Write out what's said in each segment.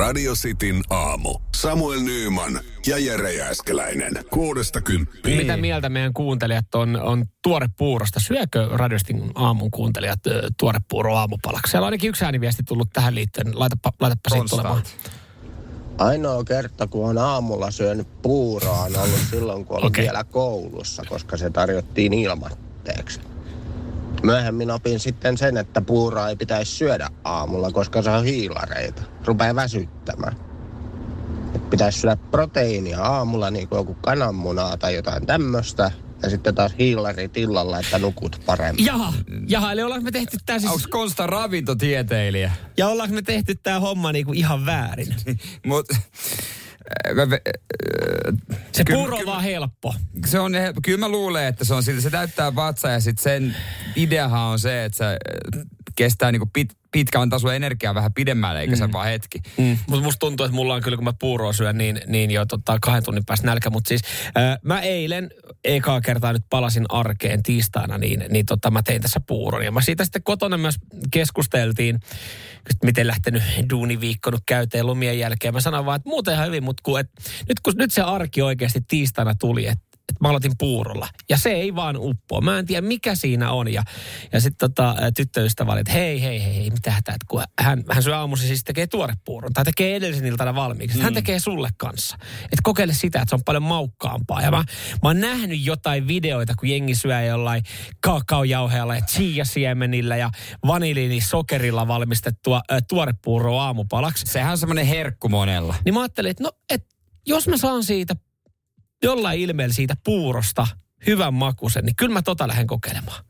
Radio Cityn aamu. Samuel Nyyman ja Jere Jääskeläinen. Kuudesta kymppiin. Mitä mieltä meidän kuuntelijat on, on tuorepuurosta? Syökö Radiostin aamun kuuntelijat ö, tuorepuuro aamupalaksi? Siellä on ainakin yksi ääniviesti tullut tähän liittyen. Laitapa, laitapa siitä tulemaan. Ainoa kerta, kun on aamulla syönyt puuroa, on ollut silloin, kun olin Okei. vielä koulussa, koska se tarjottiin ilmatteeksi. Myöhemmin opin sitten sen, että puuroa ei pitäisi syödä aamulla, koska se on hiilareita. Rupeaa väsyttämään. Et pitäisi syödä proteiinia aamulla, niin kuin joku kananmunaa tai jotain tämmöistä. Ja sitten taas hiilarit illalla, että nukut paremmin. Jaha, jaha, eli ollaanko me tehty tää siis... Onko Konsta ravintotieteilijä? Ja ollaanko me tehty tää homma niinku ihan väärin? Mut, Se Kyllä- puuro on kyllä- vaan helppo. se on, kyllä mä luulen, että se on siltä, se täyttää vatsaa ja sitten sen ideahan on se, että se äh, kestää niinku pit, pitkään, antaa sulle energiaa vähän pidemmälle, eikä se vaan hetki. Mm. Mutta musta tuntuu, että mulla on kyllä, kun mä puuroa syön, niin, niin jo tota, kahden tunnin päästä nälkä. Mutta siis ää, mä eilen ekaa kertaa nyt palasin arkeen tiistaina, niin, niin tota, mä tein tässä puuron. Ja mä siitä sitten kotona myös keskusteltiin, että miten lähtenyt duuniviikko nyt käyteen lomien jälkeen. Mä sanoin vaan, että muuten ihan hyvin, mutta kun, et, nyt, kun, nyt se arki oikeasti tiistaina tuli, että että mä aloitin puurolla. Ja se ei vaan uppoa. Mä en tiedä, mikä siinä on. Ja, ja sitten tota, tyttöystävä oli, että hei, hei, hei, hei, mitä hätää. Kun hän, hän syö aamuisin siis tekee tuorepuuron. Tai tekee edellisen iltana valmiiksi. Mm. Hän tekee sulle kanssa. Että kokeile sitä, että se on paljon maukkaampaa. Ja mä, mä oon nähnyt jotain videoita, kun jengi syö jollain kaakaojauheella ja chia-siemenillä ja vaniliinisokerilla valmistettua ä, tuorepuuroa aamupalaksi. Sehän on semmoinen herkku monella. Niin mä ajattelin, että no, et, jos mä saan siitä jollain ilmeellä siitä puurosta hyvän makuisen, niin kyllä mä tota lähden kokeilemaan.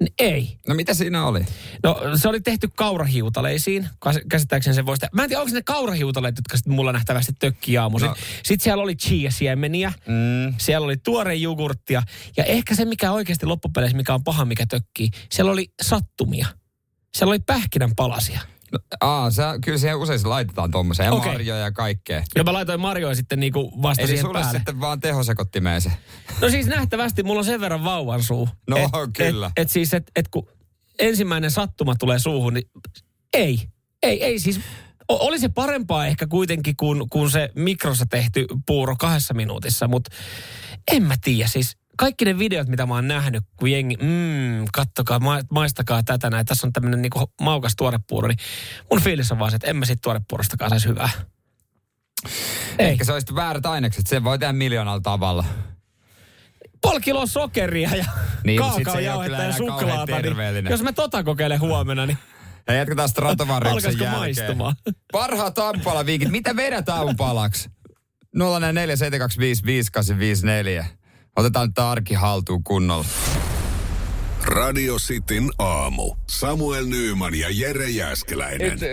Niin ei. No mitä siinä oli? No se oli tehty kaurahiutaleisiin. Käsittääkseni se voisi tehdä. Mä en tiedä, onko ne kaurahiutaleet, jotka sitten mulla nähtävästi tökkii aamuisin. No. Sitten siellä oli chia-siemeniä. Mm. Siellä oli tuore jogurttia. Ja ehkä se, mikä oikeasti loppupeleissä, mikä on paha, mikä tökkii, siellä oli sattumia. Siellä oli pähkinän palasia. Aa, sä, kyllä siihen usein se laitetaan tuommoiseen. Ja Okei. marjoja ja kaikkea. Ja mä laitoin marjoja sitten niinku vasta Eli siihen sulle päälle. sitten vaan tehosekottimeen se. No siis nähtävästi mulla on sen verran vauvan suu. No, et, kyllä. Et, et siis, että et kun ensimmäinen sattuma tulee suuhun, niin ei. Ei, ei siis. o- Oli se parempaa ehkä kuitenkin kuin, kuin se mikrossa tehty puuro kahdessa minuutissa, mutta en mä tiedä. Siis kaikki ne videot, mitä mä oon nähnyt, kun jengi, mmm, kattokaa, ma- maistakaa tätä näin, tässä on tämmöinen niinku maukas tuorepuuro, niin mun fiilis on vaan se, että en mä siitä tuorepuurostakaan saisi hyvää. Ei. Ehkä se olisi väärät ainekset. Sen voi tehdä miljoonalla tavalla. puoli kiloa sokeria ja Niin, se kaakaojauhetta ja suklaata. Niin jos mä tota kokeilen huomenna, niin Ja jatketaan Stratovarjuksen jälkeen. maistumaan? Parhaat aamupalaviikit. Mitä vedät aamupalaksi? 047255854. Otetaan tää arki haltuun kunnolla. Radio Cityn aamu. Samuel Nyyman ja Jere Jääskeläinen. Nyt äh,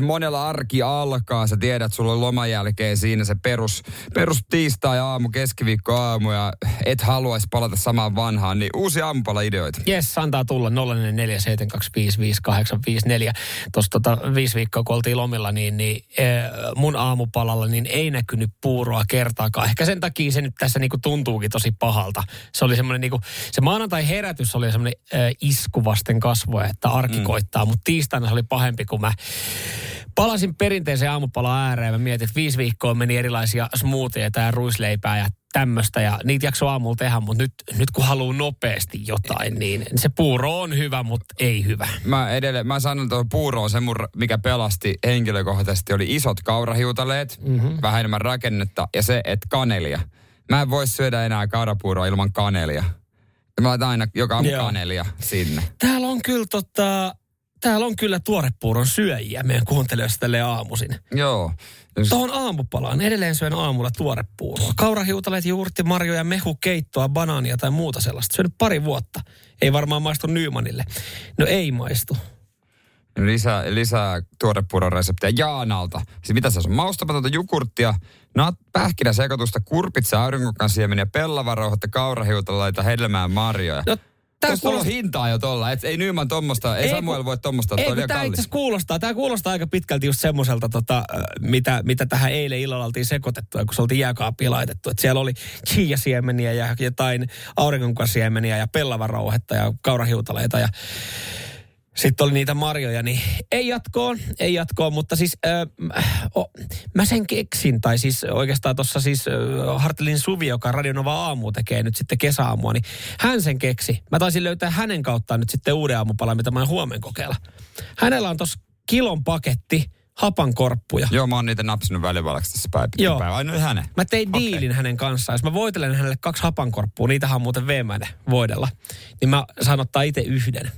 monella arki alkaa. Sä tiedät, sulla on loman jälkeen siinä se perus, perus tiistai aamu, keskiviikko aamu ja et haluaisi palata samaan vanhaan. Niin uusia aamupala-ideoita. Jes, antaa tulla 047255854. Tuossa tota, viisi viikkoa, kun oltiin lomilla, niin, niin äh, mun aamupalalla niin ei näkynyt puuroa kertaakaan. Ehkä sen takia se nyt tässä niinku tuntuukin tosi pahalta. Se oli semmoinen niinku, se maanantai herätys oli semmoinen äh, isku vasten kasvoja, että arki mm. koittaa. Mutta tiistaina se oli pahempi, kun mä palasin perinteisen aamupalan ääreen. Mä mietin, että viisi viikkoa meni erilaisia smoothieita ja ruisleipää ja tämmöistä. Ja niitä jakso aamulla tehdä, mutta nyt, nyt kun haluaa nopeasti jotain, niin se puuro on hyvä, mutta ei hyvä. Mä edelleen, mä sanon tuohon puuroon se mun, mikä pelasti henkilökohtaisesti, oli isot kaurahiutaleet, mm-hmm. vähän enemmän rakennetta ja se, että kanelia. Mä en voi syödä enää kaurapuuroa ilman kanelia. Mä laitan aina joka aamu kanelia sinne. Täällä on kyllä tota, täällä on kyllä tuorepuuron syöjiä meidän kuuntelijoista tälle aamuisin. Joo. Tuohon aamupalaan edelleen syön aamulla tuorepuuroa. Kaurahiutaleet, juurtti, marjoja, mehu, keittoa, banaania tai muuta sellaista. Syönyt pari vuotta. Ei varmaan maistu Nymanille. No ei maistu. Lisää, lisää tuorepuuron reseptiä Jaanalta. Siis mitä se on? Maustamatonta jukurttia, nat, pähkinäsekoitusta, kurpitsa, aurinkokansiemeniä, pellavarouhetta, kaurahiutaleita, hedelmää, marjoja. No, tää Tässä on kuulostaa- hintaa jo tolla. Et ei Nyman tommosta, ei, Ei, Samuel kun- voi tommosta, toi Ei, on tämä itse kuulostaa, tämä kuulostaa aika pitkälti just semmoiselta, tota, mitä, mitä tähän eilen illalla oltiin sekoitettu, kun se oltiin jääkaappiin laitettu. Että siellä oli chia-siemeniä ja jotain aurinkonkasiemeniä ja pellavarouhetta ja kaurahiutaleita. Ja Sitten oli niitä marjoja, niin ei jatkoon, ei jatkoon, mutta siis äh, oh, mä sen keksin, tai siis oikeastaan tuossa siis äh, Hartelin Suvi, joka Radionova aamu tekee nyt sitten kesäaamua, niin hän sen keksi. Mä taisin löytää hänen kauttaan nyt sitten uuden aamupalan, mitä mä en huomenna kokeilla. Hänellä on tuossa kilon paketti hapankorppuja. Joo, mä oon niitä napsinut välivalaksi tässä päivä. Joo. päivä. Ai no hänen. Mä tein diilin hänen kanssaan. Jos mä voitelen hänelle kaksi hapankorppua, niitähän on muuten veemäinen voidella, niin mä saan ottaa itse yhden.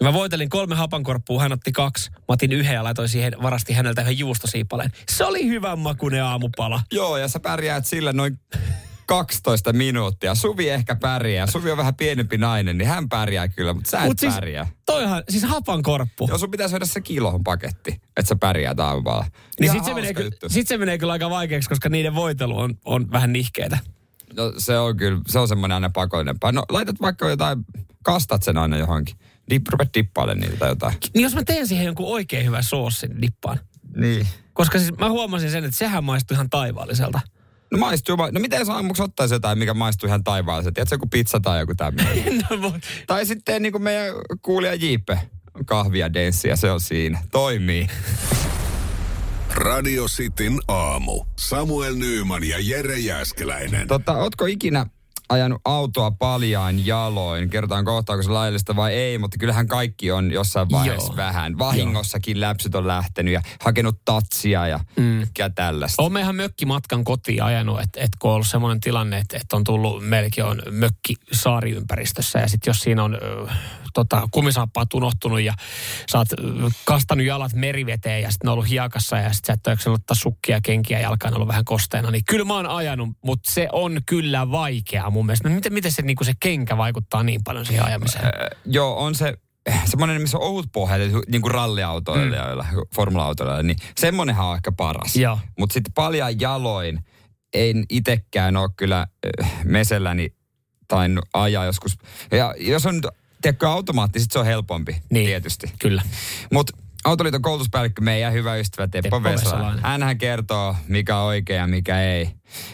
Ja mä voitelin kolme hapankorppua, hän otti kaksi. Mä otin yhden ja laitoin siihen, varasti häneltä yhden juustosiipaleen. Se oli hyvän makuinen aamupala. Joo, ja sä pärjäät sillä noin 12 minuuttia. Suvi ehkä pärjää. Suvi on vähän pienempi nainen, niin hän pärjää kyllä, mutta sä et Mut siis, pärjää. toihan, siis hapankorppu. Joo, sun pitää syödä se kilohon paketti, että sä pärjäät aamupala. Niin sit se, menee, juttu. sit se menee kyllä aika vaikeaksi, koska niiden voitelu on, on vähän nihkeetä. No, se on kyllä, se on semmoinen aina pakollinen. No laitat vaikka jotain, kastat sen aina johonkin. Dip, rupet dippaile niitä tai jotain. Niin jos mä teen siihen jonkun oikein hyvän soossin, dippaan. Niin. Koska siis mä huomasin sen, että sehän maistuu ihan taivaalliselta. No maistuu, ma- no miten jos aamuksi ottaisi jotain, mikä maistuu ihan taivaalliselta? Tiedätkö, joku pizza tai joku tämmöinen? no, voi- tai sitten niin kuin meidän kuulija Jiippe, kahvia, denssiä, se on siinä. Toimii. Radio Cityn aamu. Samuel Nyyman ja Jere Jäskeläinen. Tota, ootko ikinä ajanut autoa paljain jaloin? Kerrotaan kohta, onko se laillista vai ei, mutta kyllähän kaikki on jossain vaiheessa Joo. vähän. Vahingossakin läpsyt on lähtenyt ja hakenut tatsia ja mm. tällaista. Olen ihan mökkimatkan kotiin ajanut, että et kun on ollut semmoinen tilanne, että et on tullut, meilläkin on mökki saariympäristössä ja sitten jos siinä on ö, tota, kumisaappaat unohtunut ja sä oot kastanut jalat meriveteen ja sitten on ollut hiekassa ja sitten sä et ole ottaa sukkia, kenkiä, jalkaan on ollut vähän kosteena, niin kyllä mä oon ajanut, mutta se on kyllä vaikeaa mun mielestä. Miten, miten se, niin se kenkä vaikuttaa niin paljon siihen ajamiseen? Ö, joo, on se semmoinen, missä on ohut pohja, niin kuin ralliautoilla, mm. formula-autoilla, niin semmoinenhan on ehkä paras. Mutta sitten paljain jaloin en itekään ole kyllä äh, meselläni tainnut ajaa joskus. Ja jos on, tiedätkö, automaatti, sit se on helpompi Niin. tietysti. Kyllä. Mutta Autoliiton koulutuspäällikkö, meidän hyvä ystävä Teppo, Teppo Vesala, hänhän kertoo, mikä on oikein ja mikä ei.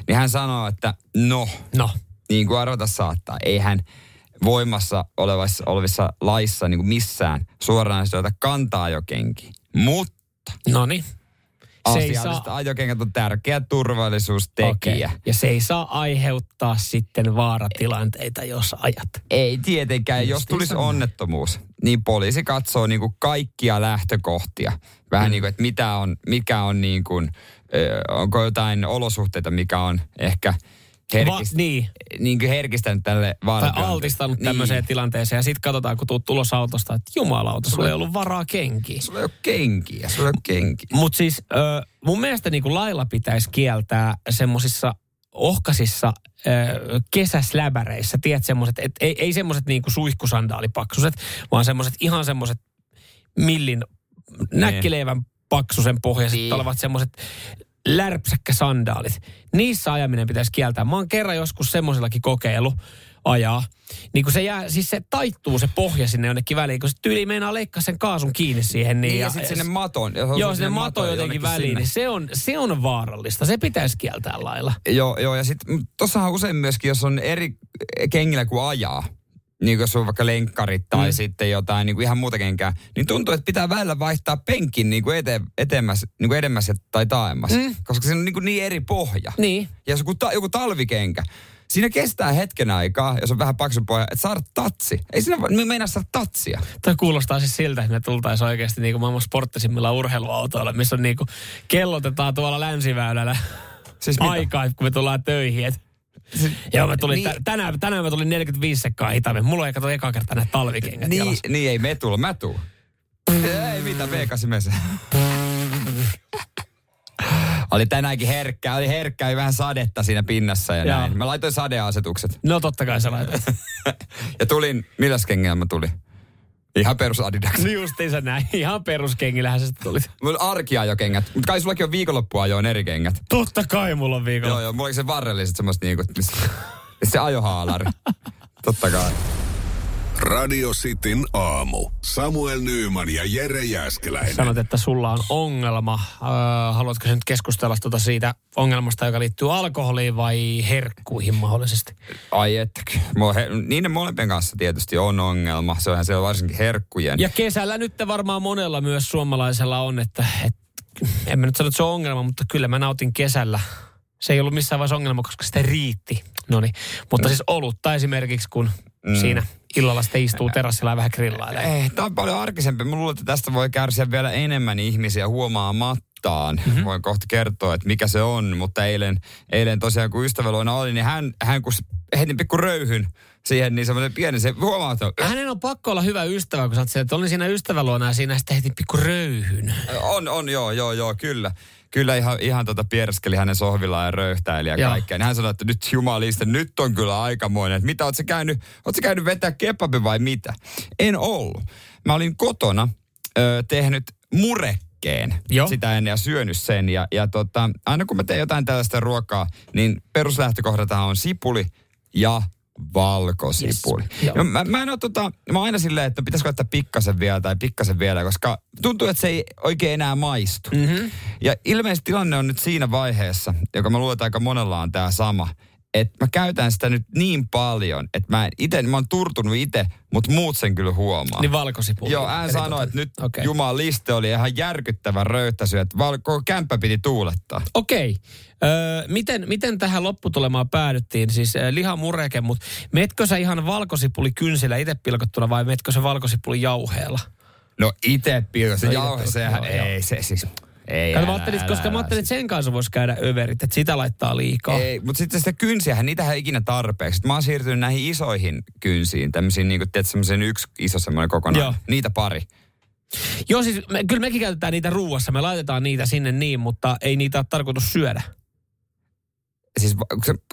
Niin hän sanoo, että no, No, niin kuin arvata saattaa, eihän voimassa olevassa, olevissa laissa niin kuin missään suoraan sieltä kantaa ajokenki. Mutta no niin. Se ei asialliset saa, ajokengät on tärkeä turvallisuustekijä. Okei. Ja se ei saa aiheuttaa sitten vaaratilanteita, jos ajat. Ei tietenkään, jos tulisi sama. onnettomuus, niin poliisi katsoo niin kuin kaikkia lähtökohtia. Vähän Mm. niin kuin, että mitä on, mikä on niin kuin, onko jotain olosuhteita, mikä on ehkä herkist, Va- niin. niin kuin herkistänyt tälle Tai vaaratilanteelle. altistanut tämmöiseen tilanteeseen. Ja sitten katsotaan, kun tuut tulos autosta, että jumalauta, sulla ei ollut varaa kenkiä. Sulla ei ole kenkiä, sulla ei ole kenkiä. Mutta siis ö, mun mielestä niin kuin lailla pitäisi kieltää semmoisissa ohkasissa ö, kesäsläbäreissä, tiedät semmoiset, et ei, ei semmoiset niin kuin suihkusandaalipaksuset, vaan semmoiset ihan semmoiset millin näkkileivän paksusen pohjaiset Niin. olevat semmoiset lärpsäkkäsandaalit. Niissä ajaminen pitäisi kieltää. Mä oon kerran joskus semmoisellakin kokeilu ajaa. Niin kun se jää, siis se taittuu se pohja sinne jonnekin väliin, kun se tyyli meinaa leikkaa sen kaasun kiinni siihen. Niin, Niin, ja, sitten sinne maton. Joo, sinne mato jotenkin jonnekin väliin, sinne. niin se on, se on vaarallista. Se pitäisi kieltää lailla. Joo, joo, ja sitten tossahan usein myöskin, jos on eri kengillä kuin ajaa, niin kuin jos on vaikka lenkkarit tai mm. sitten jotain niin kuin ihan muuta kenkää, niin tuntuu, että pitää välillä vaihtaa penkin niin kuin ete, etemmäs, niin kuin edemmäs tai taemmas. Mm. Koska se on niin, kuin niin eri pohja. Niin. Ja jos joku, ta, joku talvikenkä, siinä kestää hetken aikaa, jos on vähän paksu pohja, että saada tatsi. Ei siinä me meinaa saada tatsia. Toi kuulostaa siis siltä, että me tultaisiin oikeasti niin kuin maailman sporttisimmilla urheiluautoilla, missä on niin kuin kellotetaan tuolla länsiväylällä Siis aikaa, kun me tullaan töihin. Et Joo, mä tulin, Niin. niin. tänään, tänään mä tulin 45 sekkaa hitaammin. Mulla ei kato eka kertaa näitä talvikengät Niin, jalassa. niin ei me tulla, mä tuun. Ei mitään, V8 mese. Oli tänäänkin herkkää, oli herkkää, oli vähän sadetta siinä pinnassa ja Joo. näin. Mä laitoin sadeasetukset. No totta kai sä laitat. ja tulin, milläs kengällä mä tulin? Ihan perus Adidas. niin justiinsa näin. Ihan peruskengillähän se sitten tuli. Mulla on arkiajokengät, mutta kai sullakin on viikonloppuajoin eri kengät. Totta kai mulla on viikolla. Joo, joo, mulla oli se varrelliset semmoista niinku, se ajohaalari. Totta kai. Radio Cityn aamu. Samuel Nyyman ja Jere Jäskeläinen. Sanot, että sulla on ongelma. Öö, haluatko nyt keskustella tuota siitä ongelmasta, joka liittyy alkoholiin vai herkkuihin mahdollisesti? Ai he, niiden molempien kanssa tietysti on ongelma. Se onhan siellä varsinkin herkkujen. Ja kesällä nyt varmaan monella myös suomalaisella on, että, että en mä nyt sano, että se on ongelma, mutta kyllä mä nautin kesällä. Se ei ollut missään vaiheessa ongelma, koska sitä riitti. Noniin. Mutta siis olutta esimerkiksi, kun mm. siinä illalla sitten istuu terassilla ja vähän grillailee. Eh, tämä on paljon arkisempi. Mä luulen, että tästä voi kärsiä vielä enemmän ihmisiä huomaamattaan. Mm-hmm. Voin kohta kertoa, että mikä se on. Mutta eilen, eilen tosiaan, kun ystäväluona oli, niin hän, hän kun heitin pikku röyhyn siihen, niin semmoinen pieni, se huomaa, että... Hänen on pakko olla hyvä ystävä, kun sä oot että olin siinä ystäväluona ja siinä sitten heitin pikku röyhyn. On, on, joo, joo, joo, kyllä kyllä ihan, ihan tota pierskeli hänen sohvillaan ja röyhtäili ja kaikkea. Niin hän sanoi, että nyt jumalista, nyt on kyllä aikamoinen. Että mitä, oot sä käynyt, oot sä käynyt vetää kebabi vai mitä? En ollut. Mä olin kotona ö, tehnyt murekkeen Joo. sitä ennen ja syönyt sen. Ja, ja tota, aina kun mä teen jotain tällaista ruokaa, niin peruslähtökohdataan on sipuli ja valkosipuli. Yes. No, mä, mä en ole tota, mä aina silleen, että pitäisikö ottaa pikkasen vielä tai pikkasen vielä, koska tuntuu, että se ei oikein enää maistu. Mm-hmm. Ja ilmeisesti tilanne on nyt siinä vaiheessa, joka mä luulen, että aika monella on tämä sama, että mä käytän sitä nyt niin paljon, että mä itse, mä oon turtunut itse, mutta muut sen kyllä huomaa. Niin valkosipuli. Joo, hän sanoi, että nyt okay. Jumalan liste oli ihan järkyttävä röyhtäisy, että valko kämppä piti tuulettaa. Okei. Okay. Öö, miten, miten tähän lopputulemaan päädyttiin? Siis äh, lihamureke, mutta metkö sä ihan valkosipuli kynsillä itse pilkottuna vai metkö sä valkosipuli jauheella? No itse pilkottu. Se no, jauhe, sehän ei, se siis... Ei, Kato, mä ajattelin, koska mä ajattelin, että sen kanssa voisi käydä överit, että sitä laittaa liikaa. Ei, mutta sitten sitä kynsiähän, niitähän ei ikinä tarpeeksi. Mä oon siirtynyt näihin isoihin kynsiin, tämmöisiin, niin kuin, tiedät, semmoisen yksi iso semmoinen kokonaan. Joo. Niitä pari. Joo, siis me, kyllä mekin käytetään niitä ruuassa. Me laitetaan niitä sinne niin, mutta ei niitä ole tarkoitus syödä. Siis,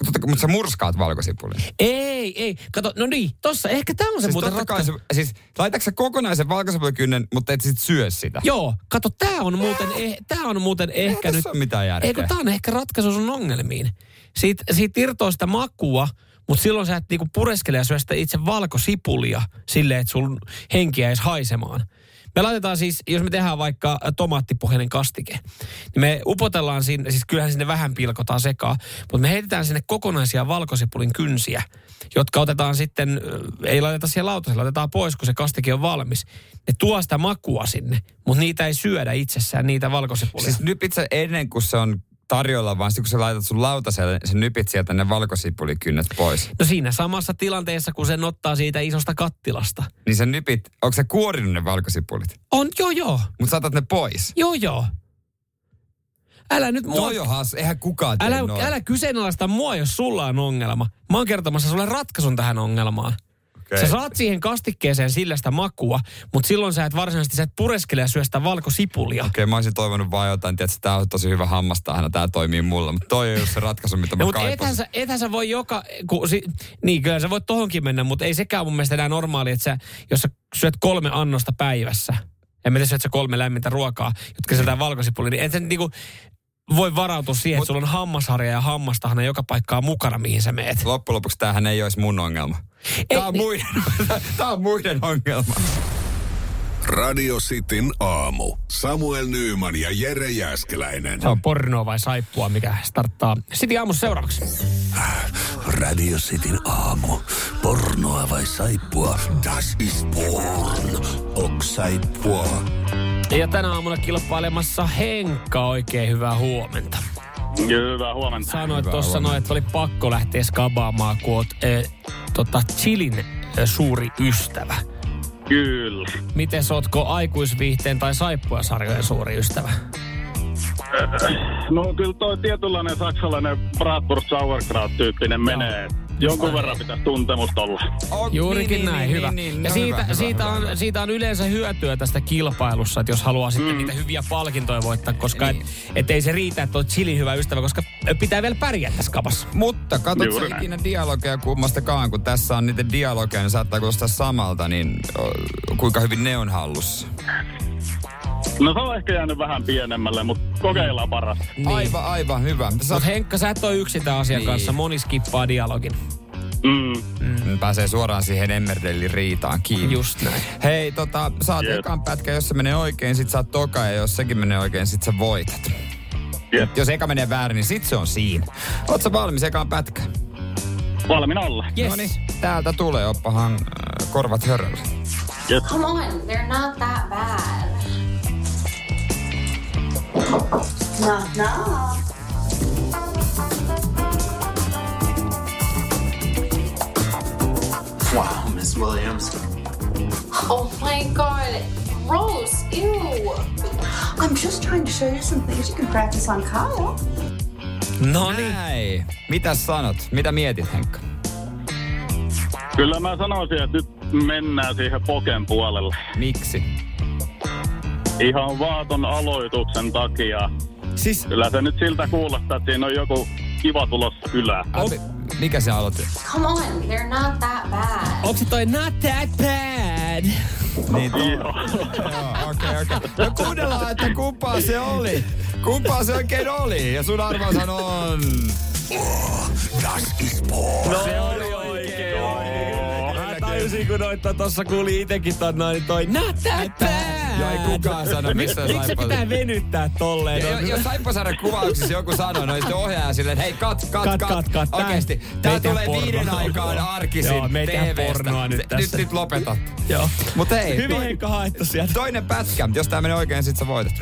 mutta sä murskaat valkosipulin. Ei, ei. Kato, no niin, tossa, ehkä tämä on se siis muuten ratkaisu. Se, siis laitatko sä kokonaisen valkosipulikynnen, mutta et sit syö sitä? Joo, kato, tää on muuten, eh, tää on muuten ehkä Ei nyt... on mitään järkeä. Eikö tää on ehkä ratkaisu sun ongelmiin. Siitä, siitä irtoaa sitä makua, mutta silloin sä et niinku pureskele ja syö sitä itse valkosipulia silleen, että sun henkiä edes haisemaan. Me laitetaan siis, jos me tehdään vaikka tomaattipohjainen kastike, niin me upotellaan sinne, siis kyllähän sinne vähän pilkotaan sekaan, mutta me heitetään sinne kokonaisia valkosipulin kynsiä, jotka otetaan sitten, ei laiteta siihen lautaselle, laitetaan pois, kun se kastike on valmis. Ne tuo sitä makua sinne, mutta niitä ei syödä itsessään, niitä valkosipulia. Siis nyt itse ennen kuin se on tarjolla, vaan kun sä laitat sun lautaselle, sä nypit sieltä ne valkosipulikynnet pois. No siinä samassa tilanteessa, kun sen ottaa siitä isosta kattilasta. Niin sä nypit, onko se kuorinut ne valkosipulit? On, joo joo. Mutta saatat ne pois? Joo joo. Älä nyt mua... Toi on has, eihän kukaan älä, älä kyseenalaista mua, jos sulla on ongelma. Mä oon kertomassa sulle ratkaisun tähän ongelmaan. Okay. Sä saat siihen kastikkeeseen sillä sitä makua, mutta silloin sä et varsinaisesti sä et pureskele ja syö sitä valkosipulia. Okei, okay, mä olisin toivonut vaan jotain, että tää on tosi hyvä hammastahana, tää toimii mulla, mutta toi ei ole se ratkaisu, mitä mä no, mutta ethän sä, ethän sä voi joka, ku, si, niin kyllä sä voit tohonkin mennä, mutta ei sekään mun mielestä enää normaali, että sä, jos sä syöt kolme annosta päivässä, en mä tiedä, syöt sä kolme lämmintä ruokaa, jotka sieltä valkosipuli, niin et sä niinku, voi varautua siihen, Mut, että sulla on hammasharja ja hammastahana joka paikkaa mukana, mihin sä meet. Loppujen lopuksi tämähän ei olisi mun ongelma. Tämä on, muiden, tämä on muiden ongelma. Radio Cityn aamu. Samuel Nyyman ja Jere Jäskeläinen. Se on pornoa vai saippua, mikä starttaa City aamussa seuraavaksi. Radio Cityn aamu. Pornoa vai saippua? Das ist porn. Ok saippua. Ja tänä aamuna kilpailemassa Henkka. Oikein hyvää huomenta. Hyvää huomenta. Sanoit tuossa noin, että oli pakko lähteä skabaamaan, kun oot eh, tota, Chilin eh, suuri ystävä. Kyllä. Miten ootko aikuisviihteen tai saippuasarjojen suuri ystävä? No kyllä toi tietynlainen saksalainen Bratwurst Sauerkraut-tyyppinen menee. Jonkun verran pitäisi tuntemusta olla. Oh, Juurikin niin, näin, niin, hyvä. Niin, niin, ja no siitä, hyvä, siitä, hyvä, on, hyvä. siitä on yleensä hyötyä tästä kilpailussa, että jos haluaa mm. sitten niitä hyviä palkintoja voittaa, koska niin. et, et ei se riitä, että on chilin hyvä ystävä, koska pitää vielä pärjää tässä kapassa. Mutta katsotko ikinä dialogeja kummastakaan, kun tässä on niitä dialogeja, niin saattaa kuulostaa samalta, niin kuinka hyvin ne on hallussa? No se on ehkä jäänyt vähän pienemmälle, mutta kokeillaan parasta. Niin. Aivan, aivan hyvä. Sä... Mutta Henkka, sä et ole yksin tämän asian niin. kanssa. Moni skippaa dialogin. Mm. Pääsee suoraan siihen Emmerdellin riitaan kiinni. Just näin. Hei, tota, saat Jep. ekan pätkä, jos se menee oikein, sit saat toka, ja jos sekin menee oikein, sit sä voitat. Jep. Jos eka menee väärin, niin sit se on siinä. Oot sä valmis ekaan pätkä? Valmiina olla. Yes. No niin, täältä tulee, oppahan äh, korvat höröllä. Yes. Come on, they're not that bad. Knock, knock. Wow, Miss Williams. Oh my god, gross, ew. I'm just trying to show you some things you can practice on Kyle. No niin. Mitä sanot? Mitä mietit, Henkka? Kyllä mä sanoisin, että nyt mennään siihen poken puolelle. Miksi? Ihan vaaton aloituksen takia. Siis Kyllä se nyt siltä kuulostaa, että siinä on joku kiva tulossa kylään. Oh. Mikä se aloitti? Come on, they're not that bad. onko se toi not that bad? Niin, to- Joo. Joo, okei, okei. No kuunnellaan, että kumpaa se oli. Kumpaa se oikein oli? Ja sun arvaushan on... Das ist. No, se oli oikein. Tajusin, kun noita tossa kuuli itekin ton noin, niin toi not that bad. Joo, ei kukaan sano missään Miksi se pitää venyttää tolleen? Ja, jos Saippasaaren kuvauksissa joku sanoo, no sitten ohjaaja silleen, että hei, kat, kat, Kat, kat, kat, Oikeesti, tää tulee pornoa. viiden aikaan arkisin Joo, me pornoa nyt tässä. Nyt, nyt lopetat. Joo. Mut hei, Hyvin toi- Henkka haettu sieltä. toinen pätkä. Jos tää menee oikein, sit sä voitat.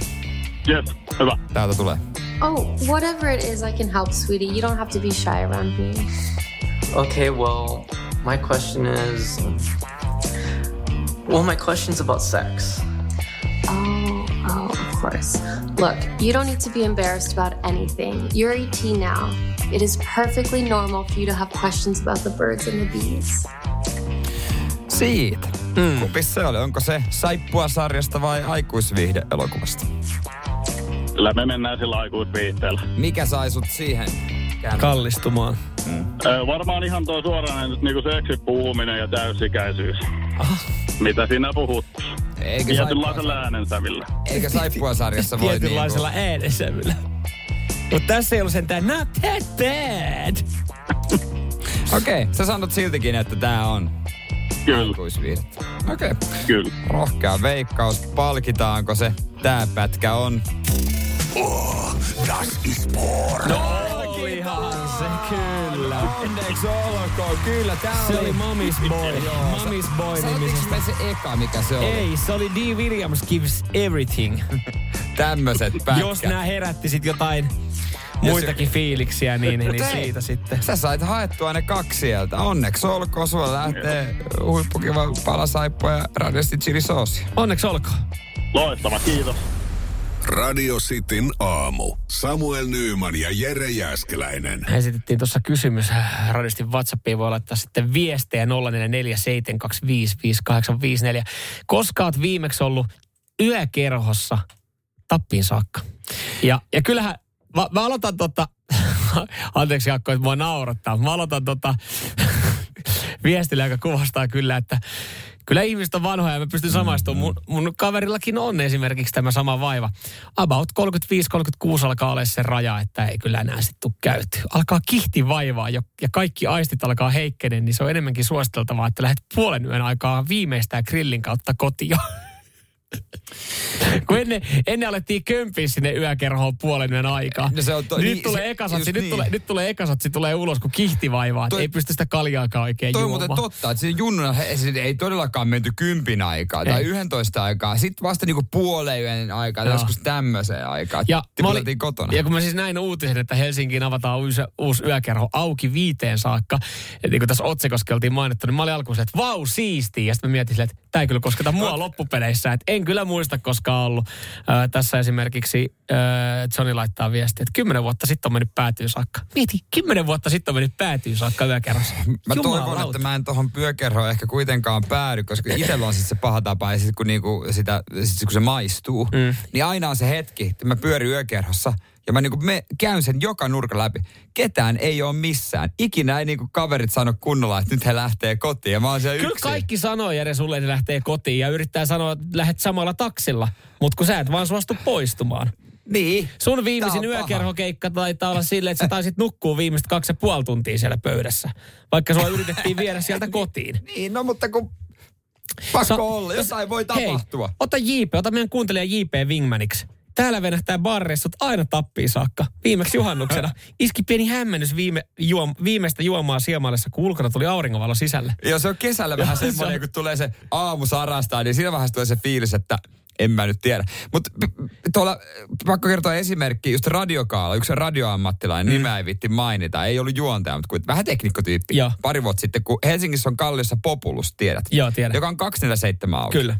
Yes, hyvä. Täältä tulee. Oh, whatever it is, I can help, sweetie. You don't have to be shy around me. Okay, well, my question is. Well, my question's about sex. Oh, oh, of course. Look, you don't need to be embarrassed about anything. You're 18 now. It is perfectly normal for you to have questions about the birds and the bees. Siitä. Mm. Kumpis se oli? Onko se Saippua-sarjasta vai aikuisviihde-elokuvasta? Kyllä me mennään sillä aikuisviihteellä. Mikä sai sut siihen? kääntymään? Kallistumaan. Ö, varmaan ihan tuo suoranainen nyt niinku seksi puhuminen ja täysikäisyys. Mitä siinä puhut? Eikä Tietynlaisella äänensävillä. Eikä Saippua-sarjassa voi Tietynlaisella niinku... äänensävyllä. Mutta tässä ei ollut sentään not that bad. Okei, okay, sä sanot siltikin, että tää on Kyllä, aikuisviihdettä. Okei. Okay. kyllä. Rohkea veikkaus. Palkitaanko se? Tää pätkä on... Das ist. No. Onneksi olkoon. Kyllä, tää Se oli Mommy's Boy. Mommy's Boy nimisestä. me se eka, mikä se oli? Ei, se oli D. Williams Gives Everything. Tämmöiset pätkät. Jos nämä herätti sit jotain muitakin fiiliksiä, niin, niin siitä sitten. Sä sait haettua ne kaksi sieltä. Onneksi olkoon. Sulla lähtee huippukiva palasaippua ja radiosti chili soosia. Onneksi olkoon. Loistava, kiitos. Radio Cityn aamu. Samuel Nyyman ja Jere Jäskeläinen. Esitettiin tuossa kysymys radistin WhatsAppiin. Voi laittaa sitten viestejä 0447255854. Koska oot viimeksi ollut yökerhossa tappiin saakka? Ja, ja kyllähän, mä, mä aloitan tota, anteeksi Jakko, että mua naurattaa. Mä aloitan tota viestillä, joka kuvastaa kyllä, että Kyllä ihmiset on vanhoja ja mä pystyn samaistumaan. Mun, mun kaverillakin on esimerkiksi tämä sama vaiva. About 35-36 alkaa olla se raja, että ei kyllä enää sitten tule käyty. Alkaa kihti vaivaa jo, ja kaikki aistit alkaa heikkenen, niin se on enemmänkin suositeltavaa, että lähdet puolen yön aikaa viimeistään grillin kautta kotiin. Kun ennen, ennen alettiin kömpiä sinne yökerhoon puolen yön aikaa. No se on to- nyt, niin, tulee se- ekasatsi, nyt, niin. tulee, nyt tulee ekasatsi, tulee ulos, kun kihti vaivaa. Toi- Ei pysty sitä kaljaakaan oikein Toi on juomaan. muuten totta, että siinä junnuna he- ei todellakaan menty kympin aikaa tai Ei. yhdentoista aikaa. Sitten vasta niinku puoleen yön aikaa, Joo. joskus tämmöiseen aikaan. Ja, mä olin- kotona. ja kun mä siis näin uutisen, että Helsinkiin avataan uusi, uusi yökerho auki viiteen saakka, ja niin kuin tässä otsikossa oltiin mainittu, niin mä olin alkuun että vau, siistiä. Ja sitten mä mietin silleen, että tämä ei kyllä kosketa mua loppupeleissä. Että en kyllä muista koskaan ollut. Ää, tässä esimerkiksi ää, Johnny laittaa viestiä, että kymmenen vuotta sitten on mennyt päätyyn saakka. Mieti, kymmenen vuotta sitten on mennyt päätyyn saakka yökerhossa. Mä toivon, että mä en tohon pyökerhoon ehkä kuitenkaan päädy, koska itsellä on sitten se paha tapa, ja sit kun, niinku sitä, sit kun se maistuu, mm. niin aina on se hetki, että mä pyörin yökerhossa, ja mä niinku me, käyn sen joka nurkan läpi. Ketään ei ole missään. Ikinä ei niinku kaverit sano kunnolla, että nyt he lähtee kotiin, ja mä oon Kyllä yksin. kaikki sanoo Jere sulle, että lähtee kotiin ja yrittää sanoa, että lähdet samalla taksilla. Mutta kun sä et vaan suostu poistumaan. Niin. Sun viimeisin yökerhokeikka taitaa olla silleen, että sä taisit nukkua viimeiset kaksi ja puoli tuntia siellä pöydässä. Vaikka sua yritettiin viedä sieltä kotiin. Niin, no mutta kun pakko Sa- olla, jotain voi tapahtua. Hei, ota JP, ota meidän kuuntelija JP Wingmaniksi. Täällä venähtää barreissut aina tappiin saakka. Viimeksi juhannuksena iski pieni hämmennys viime, juom, viimeistä juomaa siemallessa, kun ulkona tuli auringonvalo sisälle. Ja se on kesällä vähän Joo, se semmoinen, on. kun tulee se aamu sarastaa, niin siinä vaiheessa tulee se fiilis, että en mä nyt tiedä. Mutta tuolla, pakko kertoa esimerkki, just radiokaala, yksi radioammattilainen, mm. nimeä ei vitti mainita, ei ollut juontaja, mutta kuin, vähän teknikkotyyppi. Joo. Pari vuotta sitten, kun Helsingissä on Kalliossa Populus, tiedät? Joo, tiedän. Joka on 247 auki. Kyllä.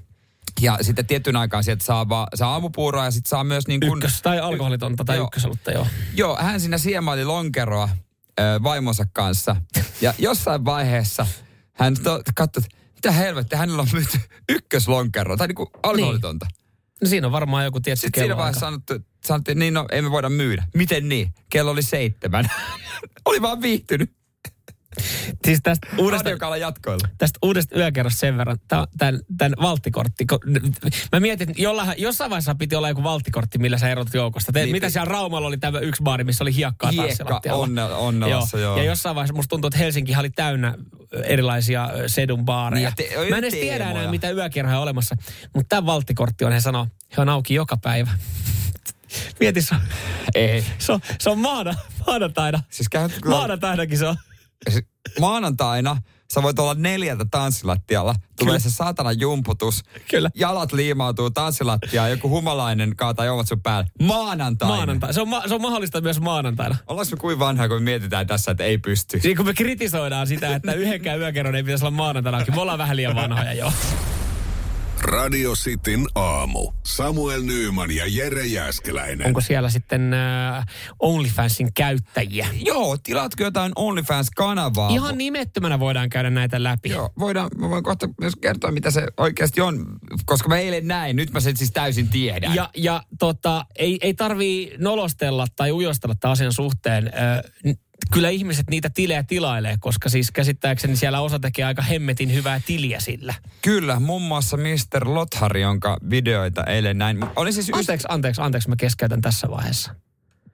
Ja sitten tiettyyn aikaan sieltä saa, vaan, saa aamupuuroa ja sitten saa myös niin kuin... Ykkös, tai alkoholitonta tai Joo. ykkösolutta, joo. Joo, hän siinä siemaili lonkeroa ö, vaimonsa kanssa. Ja jossain vaiheessa hän to, katsoi, että mitä helvettiä, hänellä on myyty ykköslonkeroa, tai niinku alkoholitonta. No siinä on varmaan joku tietty Sitten siinä vaiheessa sanottu, sanottiin, niin no ei me voida myydä. Miten niin? Kello oli seitsemän. oli vaan viihtynyt. Siis tästä uudesta, jatkoilla. tästä uudesta yökerrosta sen verran, tämän, tämän valttikortti. kun- Mä mietin, että jollain, jossain vaiheessa piti olla joku valttikortti, millä sä erotut joukosta. Te, Niin, mitä siellä Raumalla oli tämä yksi baari, missä oli hiekkaa Hiekka. Onne- Onnelassa, joo. Ja jossain vaiheessa musta tuntuu, että Helsinki oli täynnä erilaisia sedun baareja. Niin, te- Mä en edes tiedä teemoja. enää, mitä yökerhoja on olemassa. Mutta tämä valttikortti on, he sanoo, he on auki joka päivä. Mieti, se on, Ei. se on, se on maana, maanantaina. Siis käy, Maanantainakin se on. Siis maanantaina sä voit olla neljältä tanssilattialla. Tulee Kyllä. se saatana jumputus. Kyllä. Jalat liimautuu tanssilattiaan, joku humalainen kaataa juomat sun päälle. Maanantaina. Maanantai. Se on, ma- se on mahdollista myös maanantaina. Ollaanko me kuin vanhaa, kun me mietitään tässä, että ei pysty? Siinä kun me kritisoidaan sitä, että yhdenkään yökerron ei pitäisi olla maanantaina, me ollaan vähän liian vanhoja jo. Radio Cityn aamu. Samuel Nyyman ja Jere Jäskeläinen. Onko siellä sitten äh, OnlyFansin käyttäjiä? Joo, tilatko jotain OnlyFans-kanavaa? Ihan nimettömänä voidaan käydä näitä läpi. Joo, voidaan, mä voin kohta myös kertoa, mitä se oikeasti on, koska mä eilen näin, nyt mä sen siis täysin tiedän. Ja, ja tota, ei, ei tarvii nolostella tai ujostella tämän asian suhteen. N- kyllä ihmiset niitä tilejä tilailee, koska siis käsittääkseni siellä osa tekee aika hemmetin hyvää tiliä sillä. Kyllä, muun muassa Mr. Lothar, jonka videoita eilen näin. Oli siis ystä... Anteeksi, anteeksi, anteeksi, mä keskeytän tässä vaiheessa.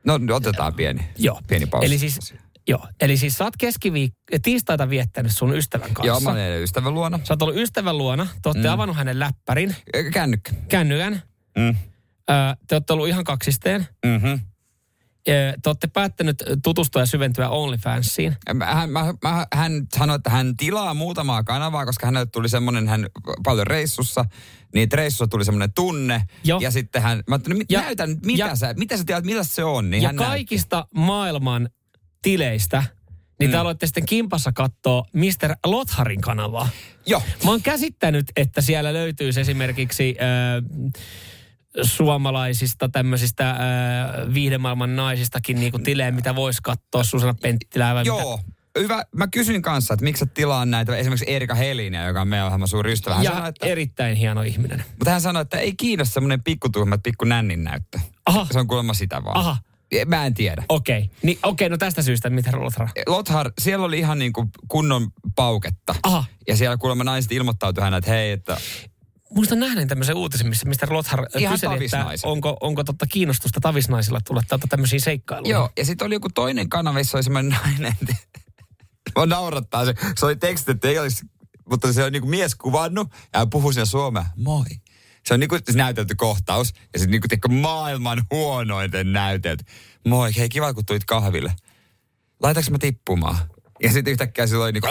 No otetaan pieni, Joo. pieni pausi. Eli siis, joo. Eli siis sä oot keskiviik- tiistaita viettänyt sun ystävän kanssa. Joo, mä eilen ystävän luona. Sä oot ollut ystävän luona, te ootte mm. avannut hänen läppärin, Kännykkä. kännykän. Mm. Ö, te ootte ollut ihan kaksisteen. Mm-hmm. Te ootte päättänyt tutustua ja syventyä OnlyFansiin. Hän, mä, mä, hän sanoi, että hän tilaa muutamaa kanavaa, koska hänelle tuli semmoinen, hän paljon reissussa, niin reissussa tuli semmoinen tunne. Joo. Ja sitten hän, mä ajattelin, mit, Ja- näytän, mitä, ja- sä, mitä sä tiedät, mitä se on, niin ja hän näytti. kaikista maailman tileistä, niin te Mm. aloitte sitten kimpassa katsoa Mr. Lotharin kanavaa. Joo. Mä oon käsittänyt, että siellä löytyisi esimerkiksi äh, suomalaisista tämmöisistä äh, viihdemaailman naisistakin niinku tilejä, mitä voisi katsoa Susanna Penttilää vai mitä. Joo. Hyvä. Mä kysyin kanssa, että miksi sä tilaan näitä, esimerkiksi Erika Heliniä, joka on meidän ohjelman suuri ystävä. Hän Ja sanoi, että, erittäin hieno ihminen. mutta hän sanoi, että ei kiinnosta semmoinen pikkutuhma, pikku nännin näyttö. Aha, Se on kuulemma sitä vaan. aha, Mä en tiedä. okei. Okay. Niin, okei, no tästä syystä, mitä Lothar? Lothar, siellä oli ihan niin kuin kunnon pauketta. Aha, Ja siellä kuulemma naiset ilmoittautui hänelle, että hei, että Muistan nähneen tämmöisen uutisen, missä Mr. Lothar Ihan kyseli, että onko, onko totta kiinnostusta tavisnaisilla tulla täältä tämmöisiin seikkailuihin. Joo, ja sitten oli joku toinen kanava, jossa oli semmoinen nainen. Mä naurattaa se. Se oli tekstitetty, ei olisi, mutta se on niinku mies kuvannut ja hän puhuu siinä suomea. Moi. Se on niinku se näytelty kohtaus ja sitten niinku tiedätkö, maailman huonoiten näytelty. Moi, hei kiva kun tulit kahville. Laitaks mä tippumaan? Ja sitten yhtäkkiä sillä oli niinku...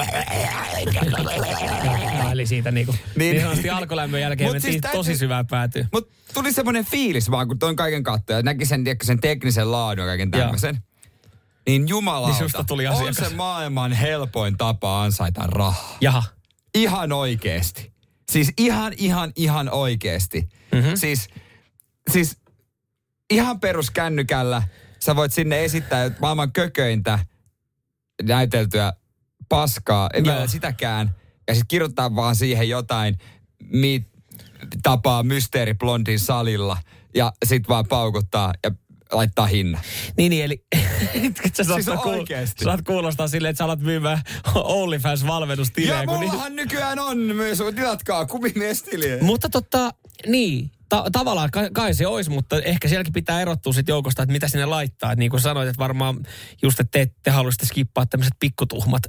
Eli siitä niinku, niin, Niin. niin sanotusti alkulämmön jälkeen Mut mentiin siis täytyy- tosi syvään päätyyn. Mut tuli semmoinen fiilis vaan, kun toin kaiken kattoja. Näki sen, tiedätkö, sen teknisen laadun ja kaiken tämmöisen. Niin jumalauta, Niin tuli on se maailman helpoin tapa ansaita rahaa. Jaha. Ihan oikeesti. Siis ihan, ihan, ihan oikeesti. Mhm. Mm-hmm. Siis, siis ihan peruskännykällä sä voit sinne esittää maailman kököintä näyteltyä paskaa, en sitäkään. Ja sitten kirjoittaa vaan siihen jotain, mi, tapaa mysteeri blondin salilla ja sit vaan paukuttaa ja laittaa hinnan. Niin, niin eli sä saat, Siis kuul- saat kuulostaa silleen, että sä alat myymään OnlyFans-valmennustilejä. Ja kun niin- mullahan nykyään on myös, tilatkaa kumimiestiliä. Mutta totta, niin, ta- tavallaan kai, kai se olisi, mutta ehkä sielläkin pitää erottua sit joukosta, että mitä sinne laittaa. Et niin kuin sanoit, että varmaan just, että te ette haluaisitte skippaa tämmöiset pikkutuhmat